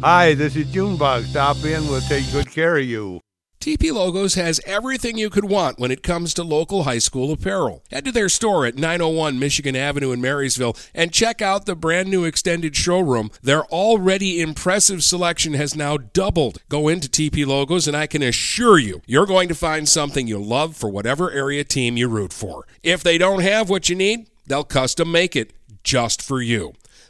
Hi, this is Junebug. Stop in, we'll take good care of you. TP Logos has everything you could want when it comes to local high school apparel. Head to their store at 901 Michigan Avenue in Marysville and check out the brand new extended showroom. Their already impressive selection has now doubled. Go into TP Logos and I can assure you, you're going to find something you love for whatever area team you root for. If they don't have what you need, they'll custom make it just for you.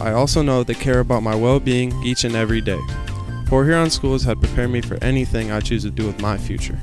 I also know they care about my well being each and every day. Port Huron Schools had prepared me for anything I choose to do with my future.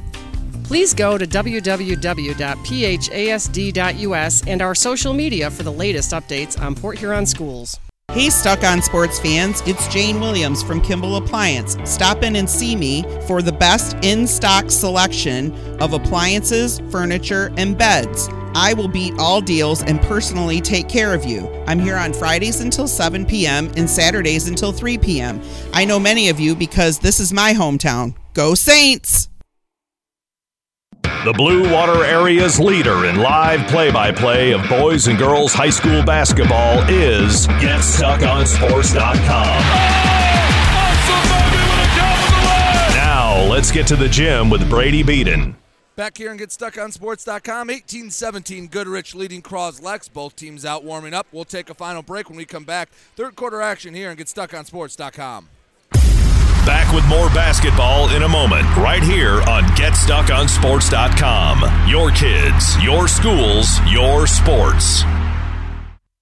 Please go to www.phasd.us and our social media for the latest updates on Port Huron schools. Hey, Stuck on Sports fans, it's Jane Williams from Kimball Appliance. Stop in and see me for the best in stock selection of appliances, furniture, and beds. I will beat all deals and personally take care of you. I'm here on Fridays until 7 p.m. and Saturdays until 3 p.m. I know many of you because this is my hometown. Go Saints! The Blue Water Area's leader in live play by play of boys and girls high school basketball is GetStuckOnSports.com. Now, let's get to the gym with Brady Beaton. Back here and get stuck on sports.com. 18-17 Goodrich leading Croslex. Both teams out warming up. We'll take a final break when we come back. Third quarter action here and get stuck on sports.com. Back with more basketball in a moment, right here on GetStuckOnSports.com. Your kids, your schools, your sports.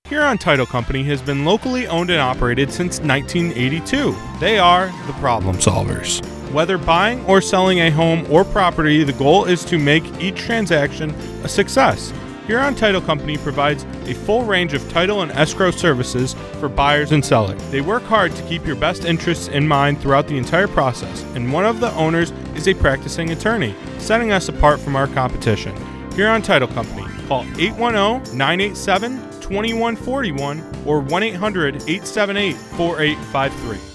Huron Title Company has been locally owned and operated since 1982. They are the problem solvers. Whether buying or selling a home or property, the goal is to make each transaction a success. Huron Title Company provides a full range of title and escrow services for buyers and sellers. They work hard to keep your best interests in mind throughout the entire process, and one of the owners is a practicing attorney, setting us apart from our competition. Huron Title Company. Call 810 987 2141 or 1 800 878 4853.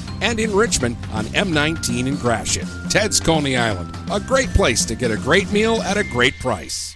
and in Richmond on M19 in Gratiot. Ted's Coney Island, a great place to get a great meal at a great price.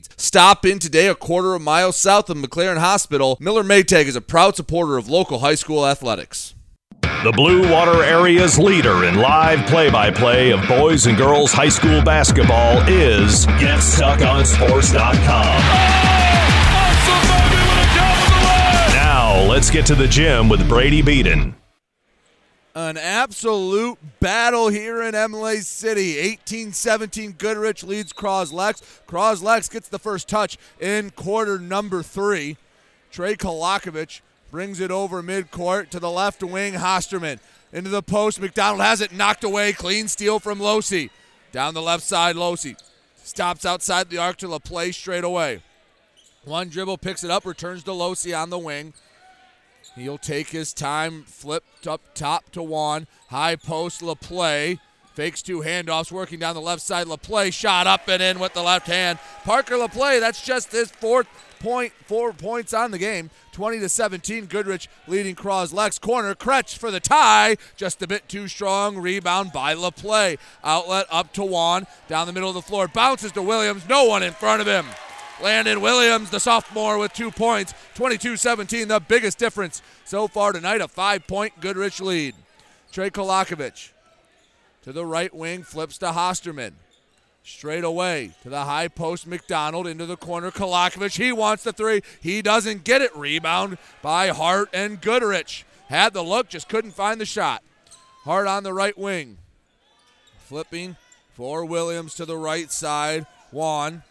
Stop in today a quarter of a mile south of McLaren Hospital. Miller Maytag is a proud supporter of local high school athletics. The Blue Water Area's leader in live play by play of boys and girls high school basketball is GetStuckOnSports.com. Now, let's get to the gym with Brady Beaton. An absolute battle here in Imlay City. 18-17 Goodrich leads Croslex. Croslex gets the first touch in quarter number three. Trey Kolakovic brings it over midcourt to the left wing. Hosterman into the post. McDonald has it knocked away. Clean steal from Losi. Down the left side, Losi stops outside the arc to LaPlay straight away. One dribble picks it up, returns to Losi on the wing. He'll take his time, flipped up top to Juan. High post, LaPlay. Fakes two handoffs, working down the left side. LaPlay shot up and in with the left hand. Parker LaPlay, that's just his fourth point, four points on the game. 20 to 17. Goodrich leading Croslex. Corner, Kretsch for the tie. Just a bit too strong. Rebound by LaPlay. Outlet up to Juan. Down the middle of the floor. Bounces to Williams. No one in front of him. Landon Williams, the sophomore, with two points. 22 17, the biggest difference so far tonight. A five point Goodrich lead. Trey Kolakovic to the right wing, flips to Hosterman. Straight away to the high post, McDonald into the corner. Kolakovic, he wants the three. He doesn't get it. Rebound by Hart and Goodrich. Had the look, just couldn't find the shot. Hart on the right wing. Flipping for Williams to the right side. Juan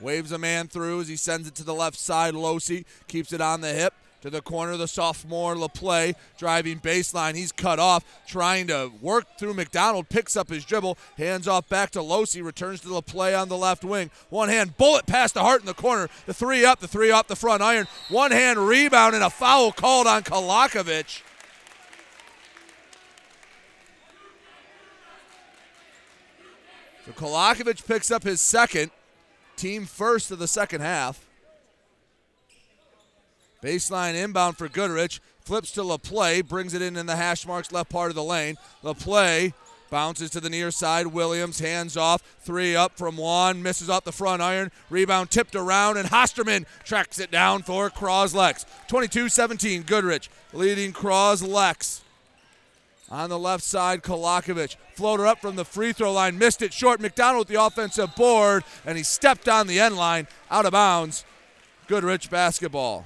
Waves a man through as he sends it to the left side. Losi keeps it on the hip to the corner. The sophomore LaPlay driving baseline. He's cut off, trying to work through McDonald. Picks up his dribble, hands off back to Losi. Returns to LaPlay on the left wing. One hand bullet past the Hart in the corner. The three up, the three up the front iron. One hand rebound and a foul called on Kolakovic. So Kolakovic picks up his second team first of the second half. Baseline inbound for Goodrich. Flips to LaPlay. Brings it in in the hash marks left part of the lane. LaPlay bounces to the near side. Williams hands off. Three up from Juan. Misses off the front iron. Rebound tipped around. And Hosterman tracks it down for Croslex. 22 17. Goodrich leading Croslex. On the left side, Kolakovic. Floater up from the free throw line. Missed it short. McDonald with the offensive board. And he stepped on the end line. Out of bounds. Goodrich basketball.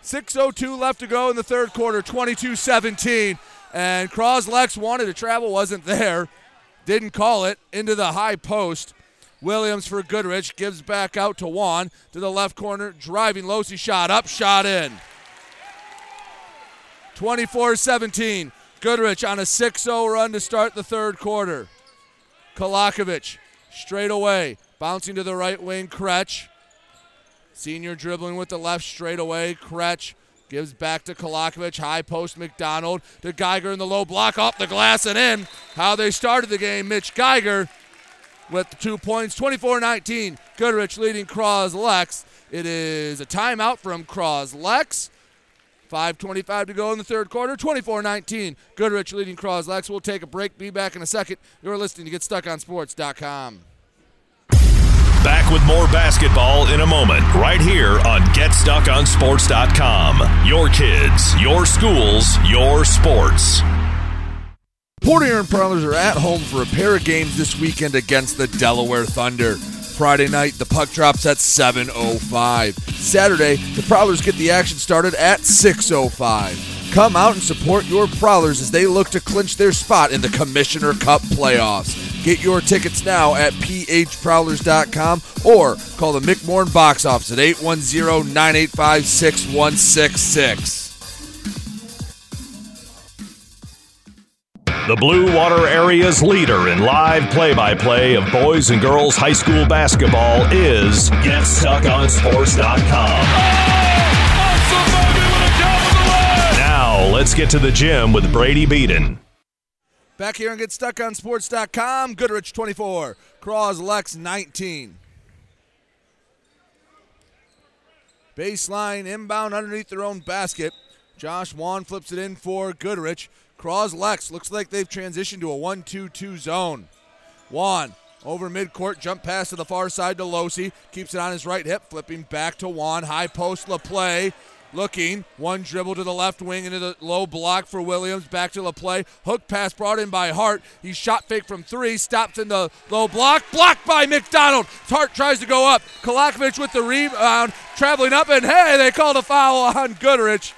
Six oh two left to go in the third quarter. 22-17. And Croslex wanted to travel, wasn't there. Didn't call it into the high post. Williams for Goodrich gives back out to Juan to the left corner, driving Losi shot up, shot in. 24 17. Goodrich on a 6 0 run to start the third quarter. Kolakovic straight away, bouncing to the right wing. Kretsch. Senior dribbling with the left straight away. Kretsch gives back to Kolakovic. High post McDonald to Geiger in the low block off the glass and in. How they started the game. Mitch Geiger with two points. 24 19. Goodrich leading Croslex. It is a timeout from Croslex. 5.25 to go in the third quarter. 24 19. Goodrich leading Croslex. We'll take a break. Be back in a second. You're listening to GetStuckOnSports.com. Back with more basketball in a moment, right here on GetStuckOnSports.com. Your kids, your schools, your sports. Port Huron Prowlers are at home for a pair of games this weekend against the Delaware Thunder. Friday night, the puck drops at 7.05. Saturday, the Prowlers get the action started at 6.05. Come out and support your Prowlers as they look to clinch their spot in the Commissioner Cup playoffs. Get your tickets now at phprowlers.com or call the McMorran box office at 810 985 6166. The Blue Water Area's leader in live play by play of boys and girls high school basketball is GetStuckOnSports.com. Now, let's get to the gym with Brady Beaton. Back here and get stuck on sports.com. Goodrich 24, Cross Lex 19. Baseline inbound underneath their own basket. Josh Wan flips it in for Goodrich. Croslex looks like they've transitioned to a 1 2 2 zone. Juan over midcourt, jump pass to the far side to Losi. Keeps it on his right hip, flipping back to Juan. High post, LaPlay looking. One dribble to the left wing into the low block for Williams. Back to LaPlay. Hook pass brought in by Hart. He shot fake from three. Stops in the low block. Blocked by McDonald. Hart tries to go up. Kolakovic with the rebound. Traveling up, and hey, they called a foul on Goodrich.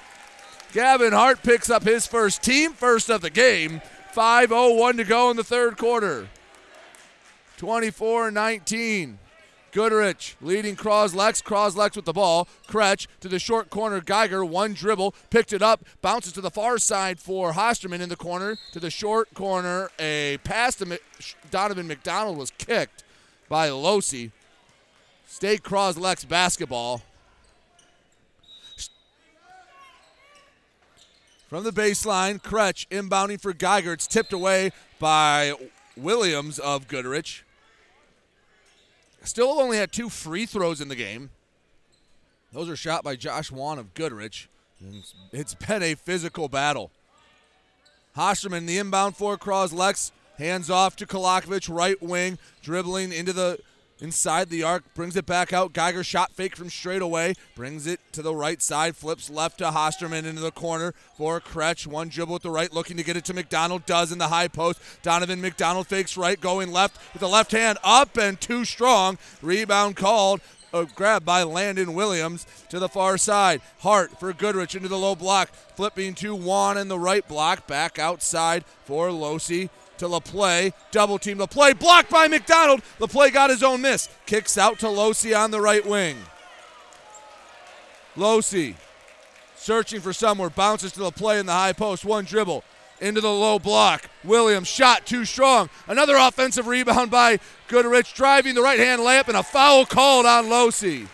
Gavin Hart picks up his first team first of the game. 5.01 to go in the third quarter. 24 19. Goodrich leading Croslex. Croslex with the ball. Kretsch to the short corner. Geiger, one dribble, picked it up, bounces to the far side for Hosterman in the corner. To the short corner, a pass to Donovan McDonald was kicked by Losi. State Croslex basketball. From the baseline, Kretsch inbounding for Geiger. It's tipped away by Williams of Goodrich. Still only had two free throws in the game. Those are shot by Josh Wan of Goodrich. It's been a physical battle. Hosterman, the inbound for Cross Lex, Hands off to Kolakovic, right wing, dribbling into the inside the arc, brings it back out. Geiger shot fake from straight away, brings it to the right side, flips left to Hosterman into the corner for Kretsch. One dribble with the right, looking to get it to McDonald, does in the high post. Donovan McDonald fakes right, going left with the left hand up and too strong. Rebound called. Uh, A grab by Landon Williams to the far side. Hart for Goodrich into the low block. Flipping to Wan in the right block. Back outside for Losi to LaPlay. Double team LaPlay. Blocked by McDonald. LaPlay got his own miss. Kicks out to Losi on the right wing. Losi searching for somewhere. Bounces to LaPlay in the high post. One dribble into the low block. Williams shot too strong. Another offensive rebound by Goodrich, driving the right hand layup, and a foul called on Losi.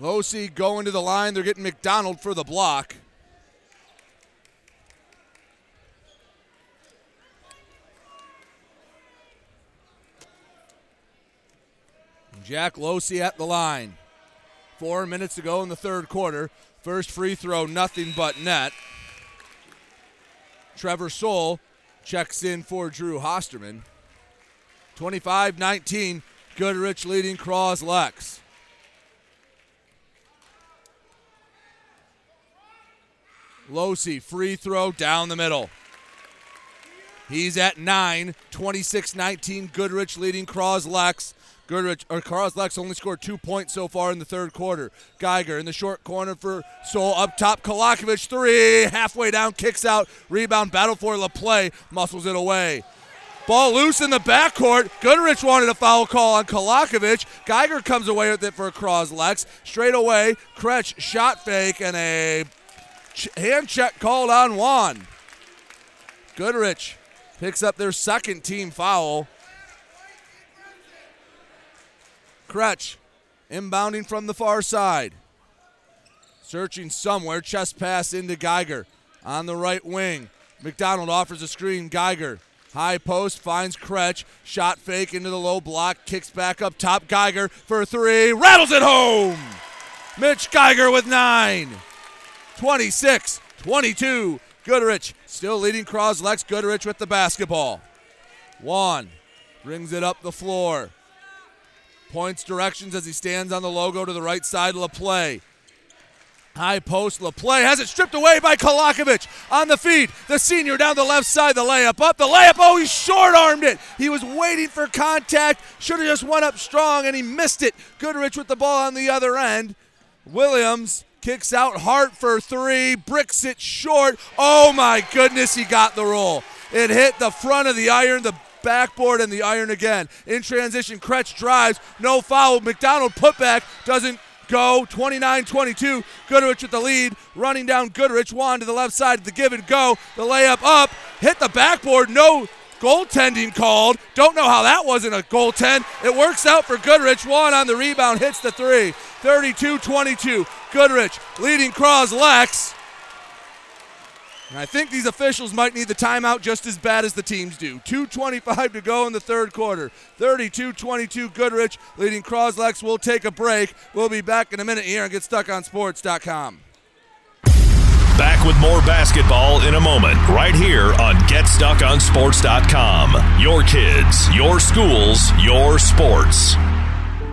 Losi going to the line. They're getting McDonald for the block. Jack Losi at the line. Four minutes to go in the third quarter. First free throw, nothing but net. Trevor Soule checks in for Drew Hosterman. 25 19, Goodrich leading Croslex. Losi, free throw down the middle. He's at 9, 26 19, Goodrich leading Croslex. Goodrich or Croslex only scored two points so far in the third quarter. Geiger in the short corner for Soule up top. Kolakovic three halfway down kicks out. Rebound battle for LaPlay muscles it away. Ball loose in the backcourt. Goodrich wanted a foul call on Kolakovic. Geiger comes away with it for Croslex. Straight away, Kretsch shot fake and a hand check called on Juan. Goodrich picks up their second team foul. Kretsch inbounding from the far side. Searching somewhere, chest pass into Geiger on the right wing. McDonald offers a screen. Geiger High post finds Kretsch. Shot fake into the low block. Kicks back up top. Geiger for three. Rattles it home. Mitch Geiger with nine. 26 22. Goodrich still leading Croslex. Goodrich with the basketball. Juan brings it up the floor. Points directions as he stands on the logo to the right side. LaPlay High post, LaPlay has it stripped away by Kolakovic on the feed. The senior down the left side, the layup up. The layup, oh, he short armed it. He was waiting for contact. Should have just went up strong, and he missed it. Goodrich with the ball on the other end. Williams kicks out Hart for three, bricks it short. Oh my goodness, he got the roll. It hit the front of the iron, the backboard, and the iron again. In transition, Kretsch drives, no foul. McDonald putback doesn't go. 29 22. Goodrich with the lead. Running down Goodrich. Juan to the left side. The give and go. The layup up. Hit the backboard. No goaltending called. Don't know how that wasn't a goaltend. It works out for Goodrich. Juan on the rebound. Hits the three. 32 22. Goodrich leading Croslex. And I think these officials might need the timeout just as bad as the teams do. 2.25 to go in the third quarter. 32 22 Goodrich leading Croslex. We'll take a break. We'll be back in a minute here and get stuck on GetStuckOnSports.com. Back with more basketball in a moment, right here on GetStuckOnSports.com. Your kids, your schools, your sports.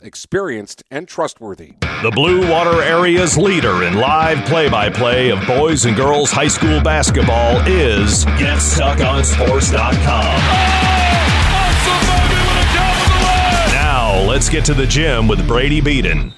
experienced, and trustworthy. The Blue Water Area's leader in live play by play of boys and girls high school basketball is GetStuckOnSports.com. Now, let's get to the gym with Brady Beaton.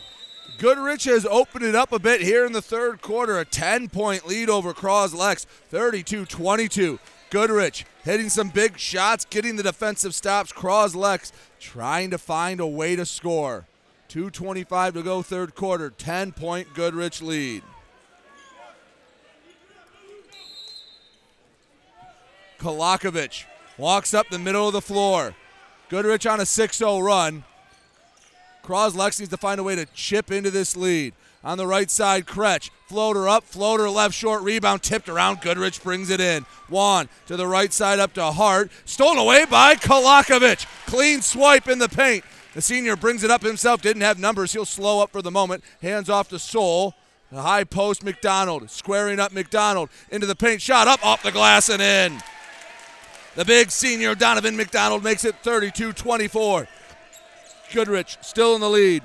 Goodrich has opened it up a bit here in the third quarter. A 10 point lead over Croslex, 32 22. Goodrich hitting some big shots, getting the defensive stops. Croslex trying to find a way to score. 2.25 to go, third quarter. 10 point Goodrich lead. Kolakovic walks up the middle of the floor. Goodrich on a 6 0 run. Croslex needs to find a way to chip into this lead. On the right side, Kretsch. Floater up, floater left, short rebound, tipped around. Goodrich brings it in. Juan to the right side up to Hart. Stolen away by Kolakovic. Clean swipe in the paint. The senior brings it up himself, didn't have numbers. He'll slow up for the moment. Hands off to Soule. The high post, McDonald. Squaring up McDonald into the paint. Shot up off the glass and in. The big senior Donovan McDonald makes it 32 24. Goodrich still in the lead.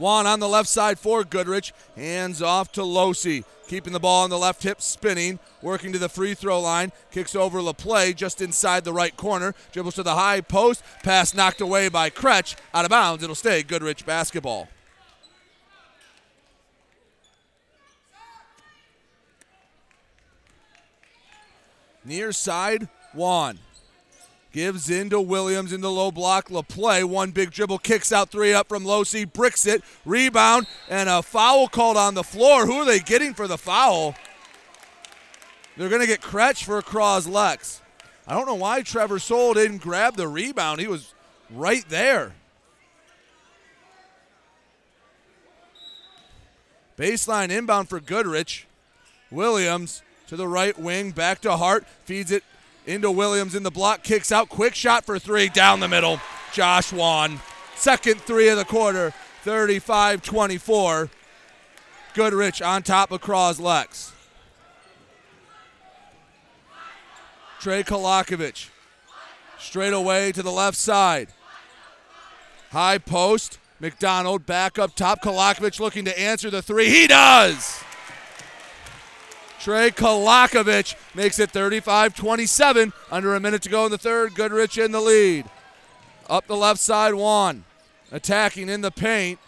Juan on the left side for Goodrich. Hands off to Losi. Keeping the ball on the left hip, spinning, working to the free throw line. Kicks over LaPlay just inside the right corner. Dribbles to the high post. Pass knocked away by Kretsch. Out of bounds. It'll stay Goodrich basketball. Near side, Juan. Gives in to Williams in the low block. LaPlay, one big dribble, kicks out three up from Losi, bricks it, rebound, and a foul called on the floor. Who are they getting for the foul? They're going to get Kretsch for Croslex. I don't know why Trevor Soule didn't grab the rebound. He was right there. Baseline inbound for Goodrich. Williams to the right wing, back to Hart, feeds it into Williams in the block, kicks out, quick shot for three down the middle. Josh Juan. Second three of the quarter, 35 24. Goodrich on top of Croslex. Trey Kolakovic Straight away to the left side. High post. McDonald back up top. Kolakovic looking to answer the three. He does! Trey Kolakovic makes it 35 27. Under a minute to go in the third. Goodrich in the lead. Up the left side, Juan. Attacking in the paint.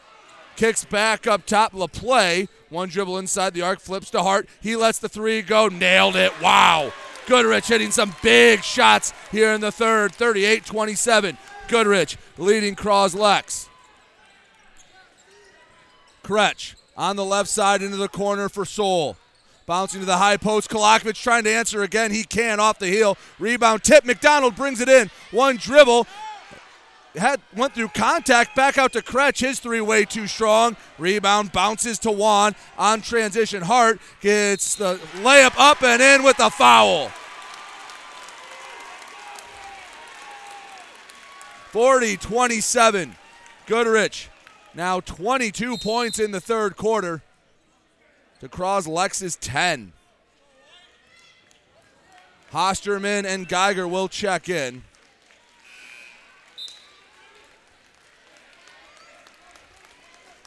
Kicks back up top. LaPlay. One dribble inside the arc. Flips to Hart. He lets the three go. Nailed it. Wow. Goodrich hitting some big shots here in the third. 38 27. Goodrich leading Croslex. Kretsch on the left side into the corner for Soule. Bouncing to the high post. Kolakovic trying to answer again. He can off the heel. Rebound tip. McDonald brings it in. One dribble. Had went through contact. Back out to Kretsch. His three way too strong. Rebound bounces to Juan on transition. Hart gets the layup up and in with a foul. 40 27. Goodrich now 22 points in the third quarter to Croslex 10. Hosterman and Geiger will check in.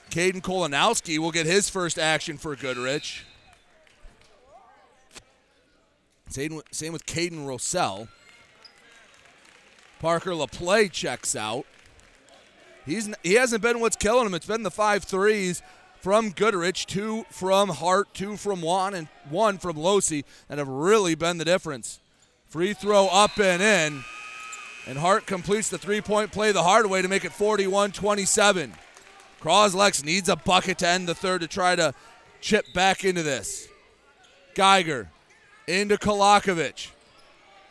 Caden Kolanowski will get his first action for Goodrich. Same with, same with Caden Rossell. Parker LaPlay checks out. He's he hasn't been what's killing him. It's been the five threes from Goodrich, two from Hart, two from Juan, and one from Losi that have really been the difference. Free throw up and in. And Hart completes the three point play the hard way to make it 41 27. Croslex needs a bucket to end the third to try to chip back into this. Geiger into Kolakovic.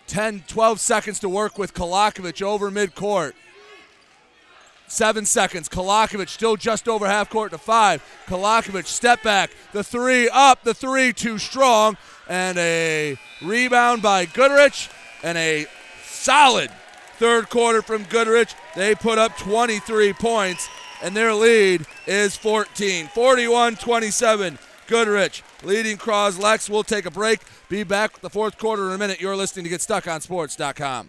10, 12 seconds to work with Kolakovic over midcourt. Seven seconds. Kolakovic still just over half court to five. Kolakovic step back. The three up. The three too strong. And a rebound by Goodrich. And a solid third quarter from Goodrich. They put up 23 points. And their lead is 14. 41 27. Goodrich leading Croslex. We'll take a break. Be back with the fourth quarter in a minute. You're listening to GetStuckOnSports.com.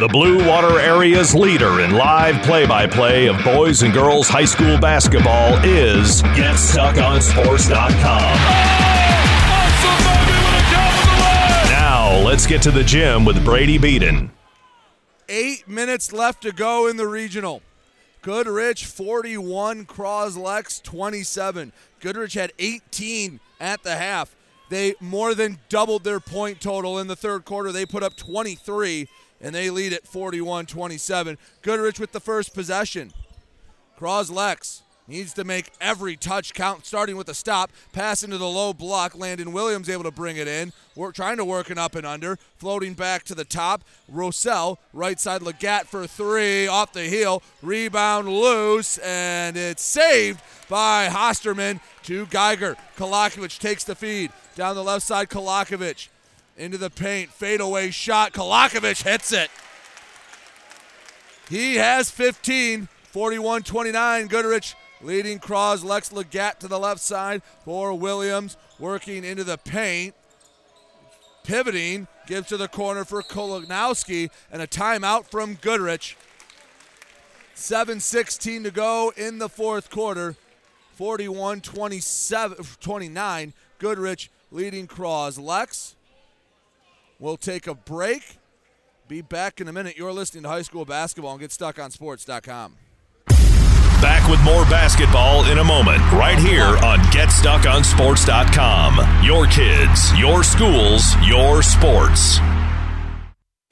The Blue Water Area's leader in live play by play of boys and girls high school basketball is GetStuckOnSports.com. Now, let's get to the gym with Brady Beaton. Eight minutes left to go in the regional. Goodrich 41, Croslex 27. Goodrich had 18 at the half. They more than doubled their point total in the third quarter. They put up 23 and they lead at 41 27. Goodrich with the first possession. Croslex needs to make every touch count, starting with a stop. Pass into the low block. Landon Williams able to bring it in. We're trying to work an up and under. Floating back to the top. Rossell, right side Legat for three. Off the heel. Rebound loose, and it's saved by Hosterman to Geiger. Kolakovic takes the feed. Down the left side, Kolakovic into the paint. Fadeaway shot. Kolakovic hits it. He has 15. 41 29. Goodrich leading Cross. Lex Legat to the left side for Williams. Working into the paint. Pivoting. Gives to the corner for Kolanowski. And a timeout from Goodrich. 7 16 to go in the fourth quarter. 41 27, 29. Goodrich leading Cross. Lex We'll take a break. Be back in a minute. You're listening to high school basketball and GetStuckOnSports.com. Back with more basketball in a moment, right here on GetStuckOnSports.com. Your kids, your schools, your sports.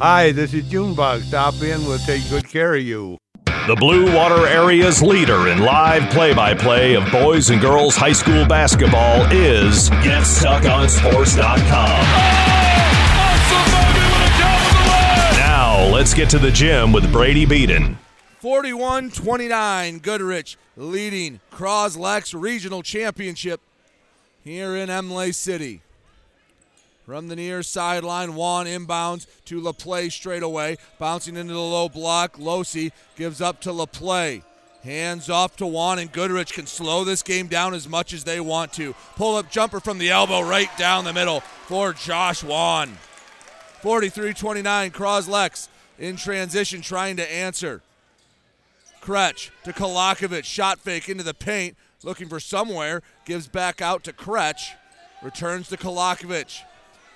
Hi, this is Junebug. Stop in, we'll take good care of you. The Blue Water Area's leader in live play by play of boys and girls high school basketball is GetStuckOnSports.com. Now, let's get to the gym with Brady Beaton. 41 29, Goodrich leading Croslex Regional Championship here in Imlay City. From the near sideline, Juan inbounds to LaPlay straight away. Bouncing into the low block. Losi gives up to LaPlay. Hands off to Juan, and Goodrich can slow this game down as much as they want to. Pull up jumper from the elbow right down the middle for Josh Juan. 43 29, Croslex in transition trying to answer. Kretsch to Kolakovic. Shot fake into the paint. Looking for somewhere. Gives back out to Kretsch. Returns to Kolakovic.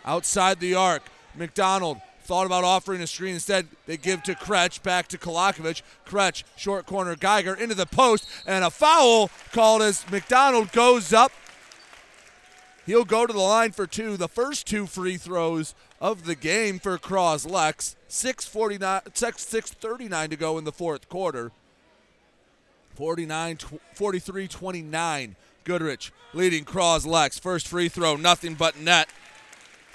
Outside the arc. McDonald thought about offering a screen. Instead, they give to Kretsch. Back to Kolakovic. Kretsch, short corner. Geiger into the post. And a foul called as McDonald goes up. He'll go to the line for two. The first two free throws of the game for Croslex. 649, 639 to go in the fourth quarter. 49 43 29. Goodrich leading Croslex. First free throw, nothing but net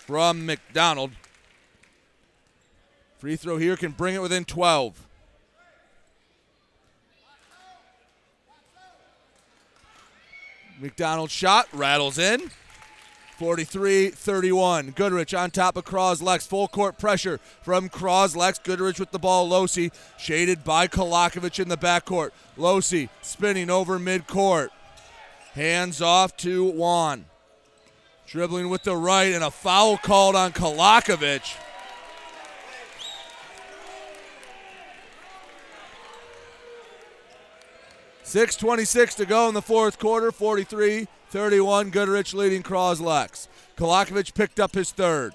from McDonald. Free throw here can bring it within 12. McDonald's shot, rattles in. 43 31. Goodrich on top of Croslex. Full court pressure from Croslex. Goodrich with the ball. Losi shaded by Kolakovic in the backcourt. Losi spinning over midcourt. Hands off to Juan. Dribbling with the right and a foul called on Kolakovic. Six twenty-six to go in the fourth quarter. 43-31. Goodrich leading Croslex. Kolakovic picked up his third.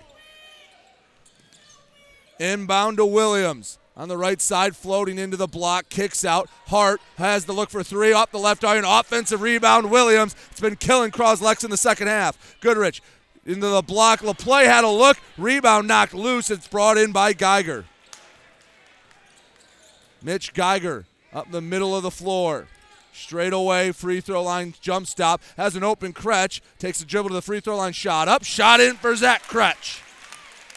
Inbound to Williams. On the right side, floating into the block, kicks out. Hart has the look for three off the left iron. Offensive rebound, Williams. It's been killing Croslex in the second half. Goodrich into the block. LaPlay had a look. Rebound knocked loose. It's brought in by Geiger. Mitch Geiger up the middle of the floor. Straight away, free throw line jump stop. Has an open Kretsch. Takes a dribble to the free throw line. Shot up. Shot in for Zach Kretsch.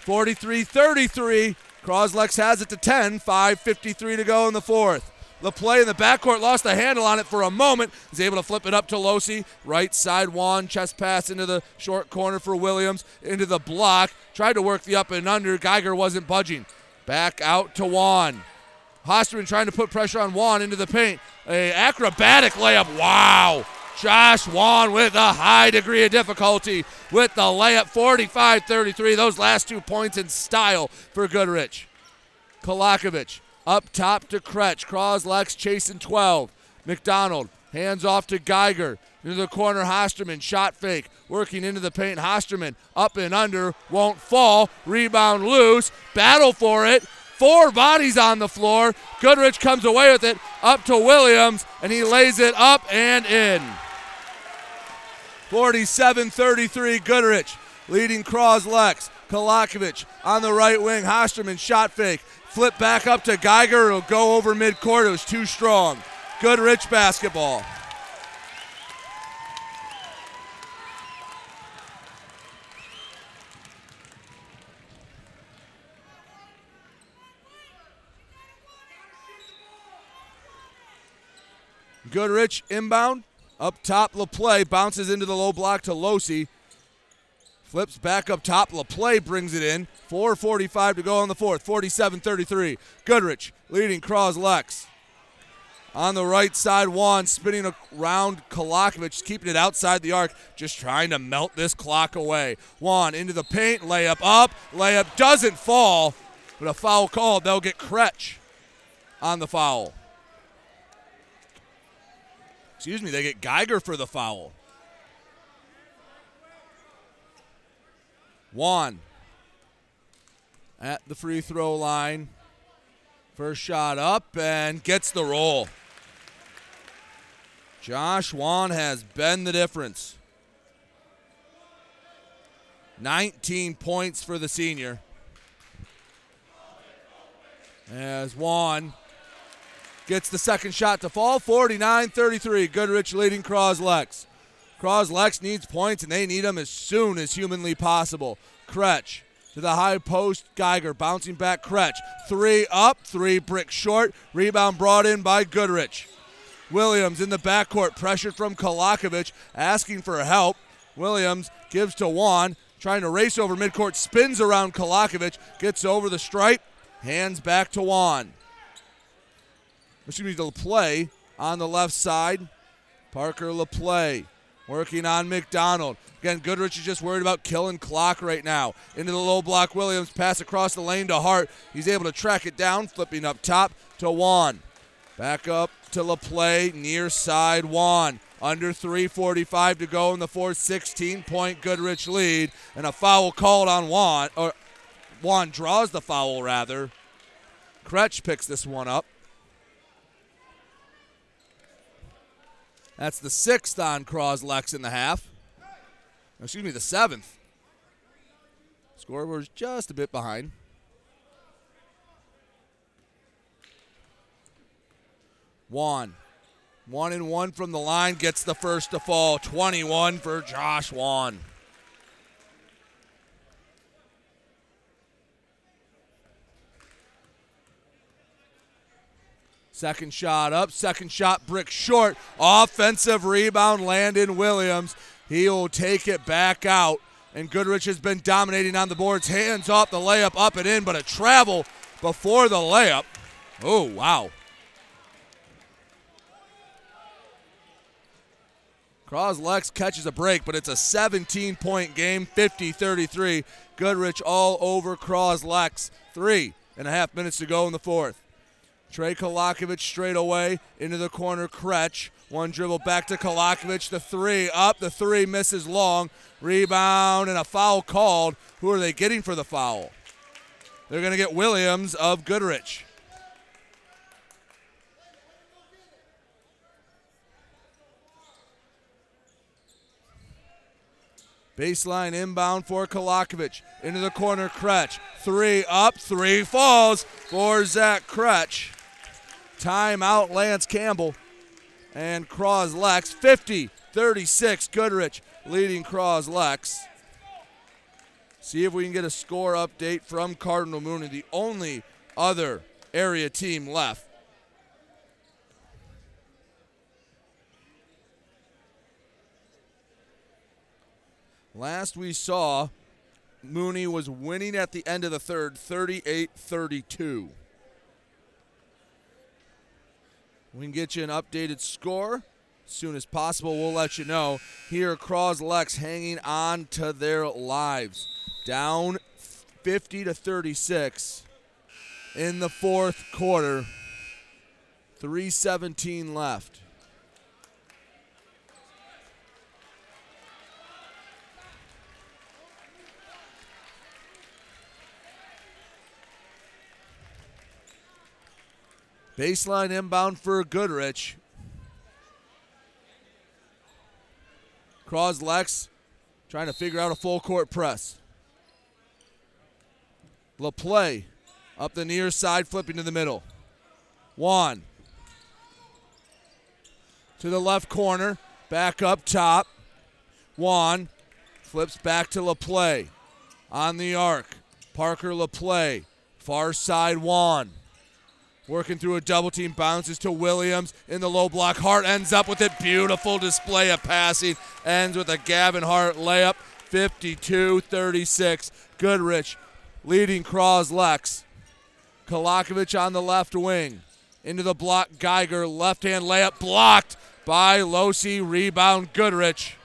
43 33. Croslex has it to 10. 5.53 to go in the fourth. LaPlay in the backcourt lost the handle on it for a moment. Is able to flip it up to Losi. Right side, Juan. Chest pass into the short corner for Williams. Into the block. Tried to work the up and under. Geiger wasn't budging. Back out to Juan. Hosterman trying to put pressure on Juan into the paint. A acrobatic layup. Wow. Josh Juan with a high degree of difficulty with the layup 45 33. Those last two points in style for Goodrich. Kolakovic up top to Kretsch. Croslex chasing 12. McDonald hands off to Geiger. Into the corner, Hosterman. Shot fake. Working into the paint. Hosterman up and under. Won't fall. Rebound loose. Battle for it. Four bodies on the floor. Goodrich comes away with it up to Williams, and he lays it up and in. 47 33, Goodrich leading Croslex. Kolakovic on the right wing. Hosterman shot fake. Flip back up to Geiger. It'll go over midcourt. It was too strong. Goodrich basketball. Goodrich inbound. Up top, LaPlay bounces into the low block to Losi. Flips back up top. LaPlay brings it in. 4.45 to go on the fourth. 47 33. Goodrich leading Croslex. On the right side, Juan spinning around Kolakovic, keeping it outside the arc, just trying to melt this clock away. Juan into the paint, layup up, layup doesn't fall. But a foul called, they'll get Kretsch on the foul. Excuse me, they get Geiger for the foul. Juan at the free throw line. First shot up and gets the roll. Josh Juan has been the difference. 19 points for the senior. As Juan gets the second shot to fall, 49 33. Goodrich leading Croslex. Croslex needs points, and they need them as soon as humanly possible. Kretsch to the high post. Geiger bouncing back. Kretsch. Three up, three bricks short. Rebound brought in by Goodrich. Williams in the backcourt, pressured from Kolakovic, asking for help. Williams gives to Juan, trying to race over midcourt, spins around Kolakovic, gets over the stripe, hands back to Juan. Excuse me, to play on the left side. Parker LaPlay working on McDonald. Again, Goodrich is just worried about killing clock right now. Into the low block, Williams pass across the lane to Hart. He's able to track it down, flipping up top to Juan. Back up to LaPlay, near side Juan. Under 3.45 to go in the fourth, 16 point Goodrich lead, and a foul called on Juan. Or Juan draws the foul, rather. Kretsch picks this one up. That's the sixth on Croslex in the half. Excuse me, the seventh. Scoreboard's just a bit behind. Juan. One and one from the line gets the first to fall. 21 for Josh Juan. Second shot up, second shot brick short. Offensive rebound, Landon Williams. He'll take it back out. And Goodrich has been dominating on the boards. Hands off the layup, up and in, but a travel before the layup. Oh, wow. Croslex catches a break, but it's a 17 point game, 50 33. Goodrich all over Croslex. Three and a half minutes to go in the fourth. Trey Kolakovic straight away into the corner. Kretsch. One dribble back to Kolakovic. The three up. The three misses long. Rebound and a foul called. Who are they getting for the foul? They're going to get Williams of Goodrich. Baseline inbound for Kolakovic. Into the corner, Kretsch. Three up, three falls for Zach Kretsch. Timeout, Lance Campbell. And Croslex, 50 36. Goodrich leading Croslex. See if we can get a score update from Cardinal Mooney, the only other area team left. Last we saw, Mooney was winning at the end of the third, 38 32. We can get you an updated score as soon as possible. We'll let you know. Here, Croslex hanging on to their lives. Down 50 to 36 in the fourth quarter. 317 left. Baseline inbound for Goodrich. Croslex trying to figure out a full court press. LaPlay up the near side, flipping to the middle. Juan to the left corner, back up top. Juan flips back to LaPlay on the arc. Parker LaPlay, far side Juan. Working through a double team, bounces to Williams in the low block. Hart ends up with a beautiful display of passing. Ends with a Gavin Hart layup, 52 36. Goodrich leading Croslex. Kolakovic on the left wing. Into the block, Geiger, left hand layup blocked by Losi. Rebound, Goodrich.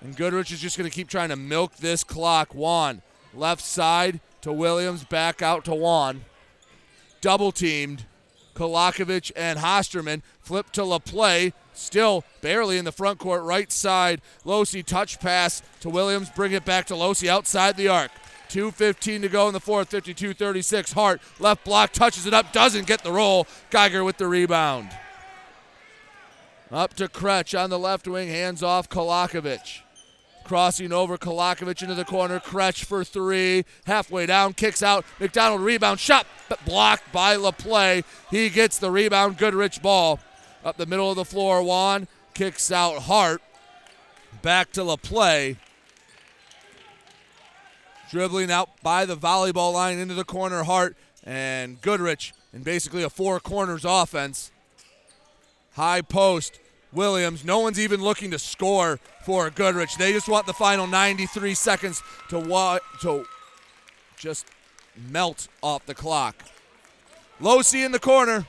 And Goodrich is just going to keep trying to milk this clock. Juan, left side to Williams, back out to Juan. Double teamed. Kolakovic and Hosterman flip to LaPlay, still barely in the front court, right side. Losi touch pass to Williams, bring it back to Losi outside the arc. 2.15 to go in the fourth, 52 36. Hart, left block, touches it up, doesn't get the roll. Geiger with the rebound. Up to Kretsch on the left wing, hands off Kolakovic. Crossing over Kolakovic into the corner. Kretsch for three. Halfway down, kicks out. McDonald rebound. Shot blocked by LaPlay. He gets the rebound. Goodrich ball. Up the middle of the floor. Juan kicks out Hart. Back to LaPlay. Dribbling out by the volleyball line into the corner. Hart and Goodrich in basically a four corners offense. High post. Williams. No one's even looking to score for Goodrich. They just want the final 93 seconds to wa- to just melt off the clock. Losi in the corner.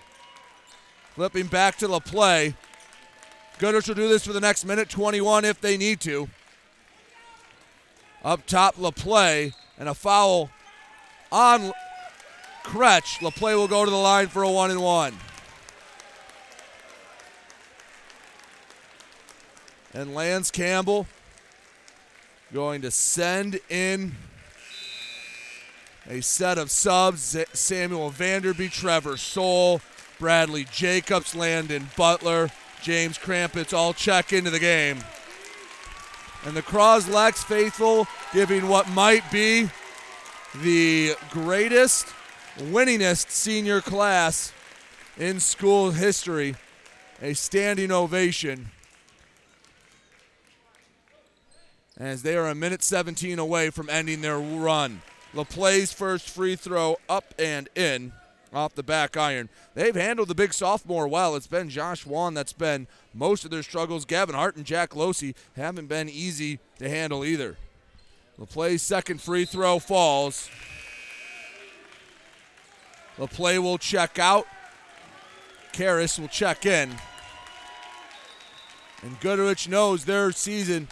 Flipping back to LaPlay. Goodrich will do this for the next minute 21 if they need to. Up top, LaPlay, and a foul on Kretsch. LaPlay will go to the line for a one and one. And Lance Campbell going to send in a set of subs Samuel Vanderby, Trevor Soule, Bradley Jacobs, Landon Butler, James Krampitz all check into the game. And the Croslex faithful giving what might be the greatest, winningest senior class in school history a standing ovation as they are a minute 17 away from ending their run. LaPlay's first free throw up and in off the back iron. They've handled the big sophomore well. It's been Josh Juan that's been most of their struggles. Gavin Hart and Jack Losi haven't been easy to handle either. LaPlay's second free throw falls. LaPlay will check out. Karras will check in. And Goodrich knows their season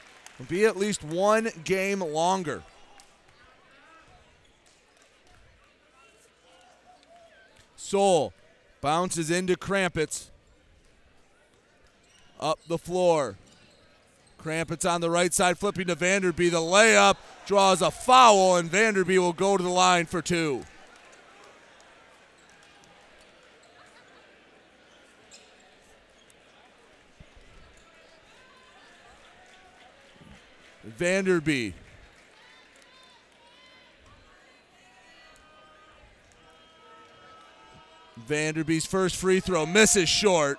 be at least one game longer. Soule bounces into Krampitz. Up the floor. Krampitz on the right side, flipping to Vanderby. The layup draws a foul, and Vanderby will go to the line for two. Vanderby. Vanderby's first free throw misses short.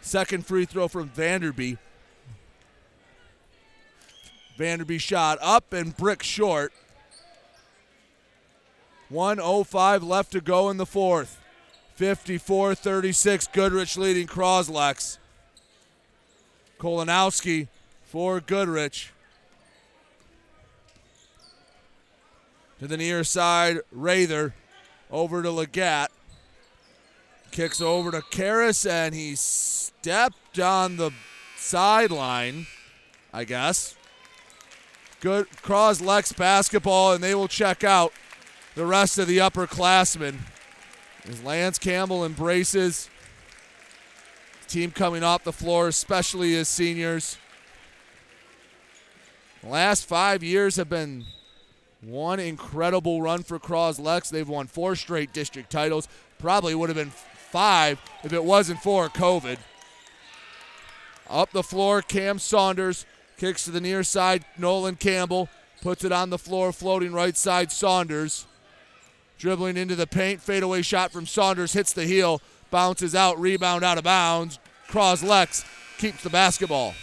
Second free throw from Vanderby. Vanderby shot up and brick short. 105 left to go in the fourth. 54 36. Goodrich leading Croslex. Kolanowski for Goodrich. To the near side, Rather over to Legat. Kicks over to Karras, and he stepped on the sideline, I guess. Good Croslex basketball, and they will check out the rest of the upperclassmen. As Lance Campbell embraces team coming off the floor, especially as seniors. The last five years have been one incredible run for Croslex. They've won four straight district titles. Probably would have been five if it wasn't for COVID. Up the floor, Cam Saunders kicks to the near side. Nolan Campbell puts it on the floor, floating right side. Saunders dribbling into the paint. Fadeaway shot from Saunders hits the heel, bounces out, rebound out of bounds. Croslex keeps the basketball.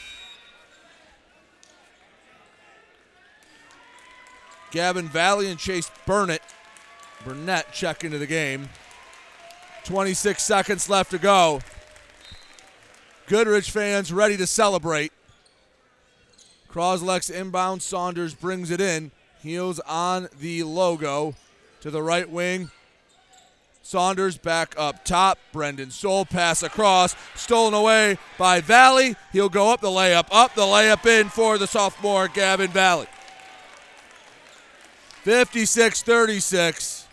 Gavin Valley and Chase Burnett. Burnett check into the game. 26 seconds left to go. Goodrich fans ready to celebrate. Croslex inbound. Saunders brings it in. Heels on the logo to the right wing. Saunders back up top. Brendan Soule pass across, stolen away by Valley. He'll go up the layup, up the layup in for the sophomore Gavin Valley. 56 36.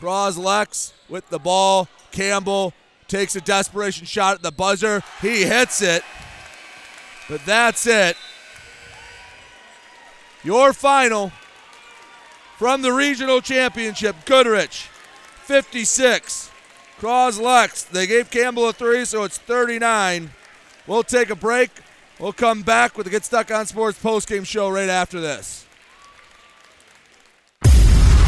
Croslex with the ball. Campbell takes a desperation shot at the buzzer. He hits it. But that's it. Your final from the regional championship Goodrich 56. Croslex. They gave Campbell a three, so it's 39. We'll take a break. We'll come back with the Get Stuck on Sports postgame show right after this.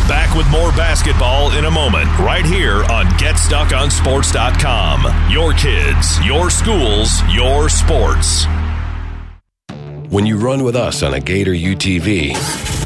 Back with more basketball in a moment, right here on GetStuckOnSports.com. Your kids, your schools, your sports. When you run with us on a Gator UTV,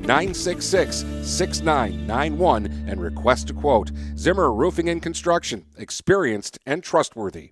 966 6991 and request a quote. Zimmer Roofing and Construction, experienced and trustworthy.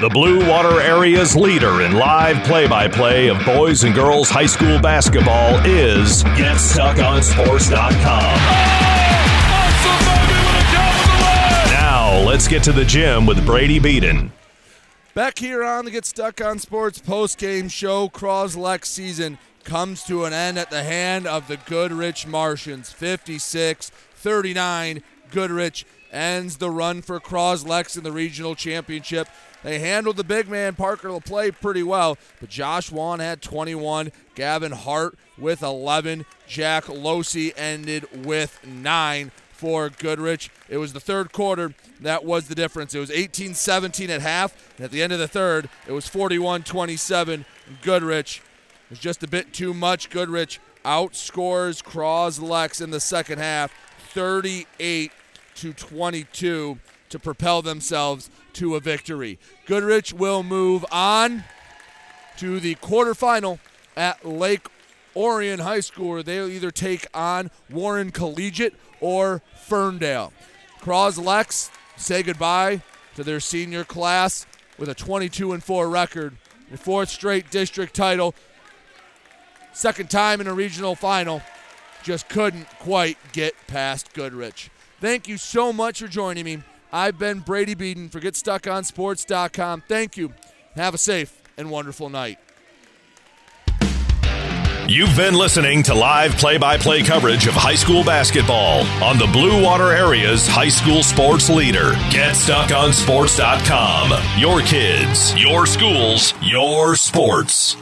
The Blue Water Area's leader in live play by play of boys and girls high school basketball is GetStuckOnSports.com. Now, let's get to the gym with Brady Beaton. Back here on the Get Stuck on Sports post game show, Cros-Lex season comes to an end at the hand of the Goodrich Martians. 56 39. Goodrich ends the run for Cros-Lex in the regional championship. They handled the big man Parker LaPlay pretty well, but Josh Wan had 21, Gavin Hart with 11, Jack Losi ended with 9 for Goodrich. It was the third quarter that was the difference. It was 18-17 at half, and at the end of the third, it was 41-27. Goodrich was just a bit too much. Goodrich outscores Cros-Lex in the second half, 38 to 22 to propel themselves to a victory. Goodrich will move on to the quarterfinal at Lake Orion High School, where they'll either take on Warren Collegiate or Ferndale. Cros-Lex say goodbye to their senior class with a 22 and 4 record, a fourth straight district title, second time in a regional final. Just couldn't quite get past Goodrich. Thank you so much for joining me. I've been Brady Beaton for GetStuckOnSports.com. Thank you. Have a safe and wonderful night. You've been listening to live play by play coverage of high school basketball on the Blue Water Area's high school sports leader. GetStuckOnSports.com. Your kids, your schools, your sports.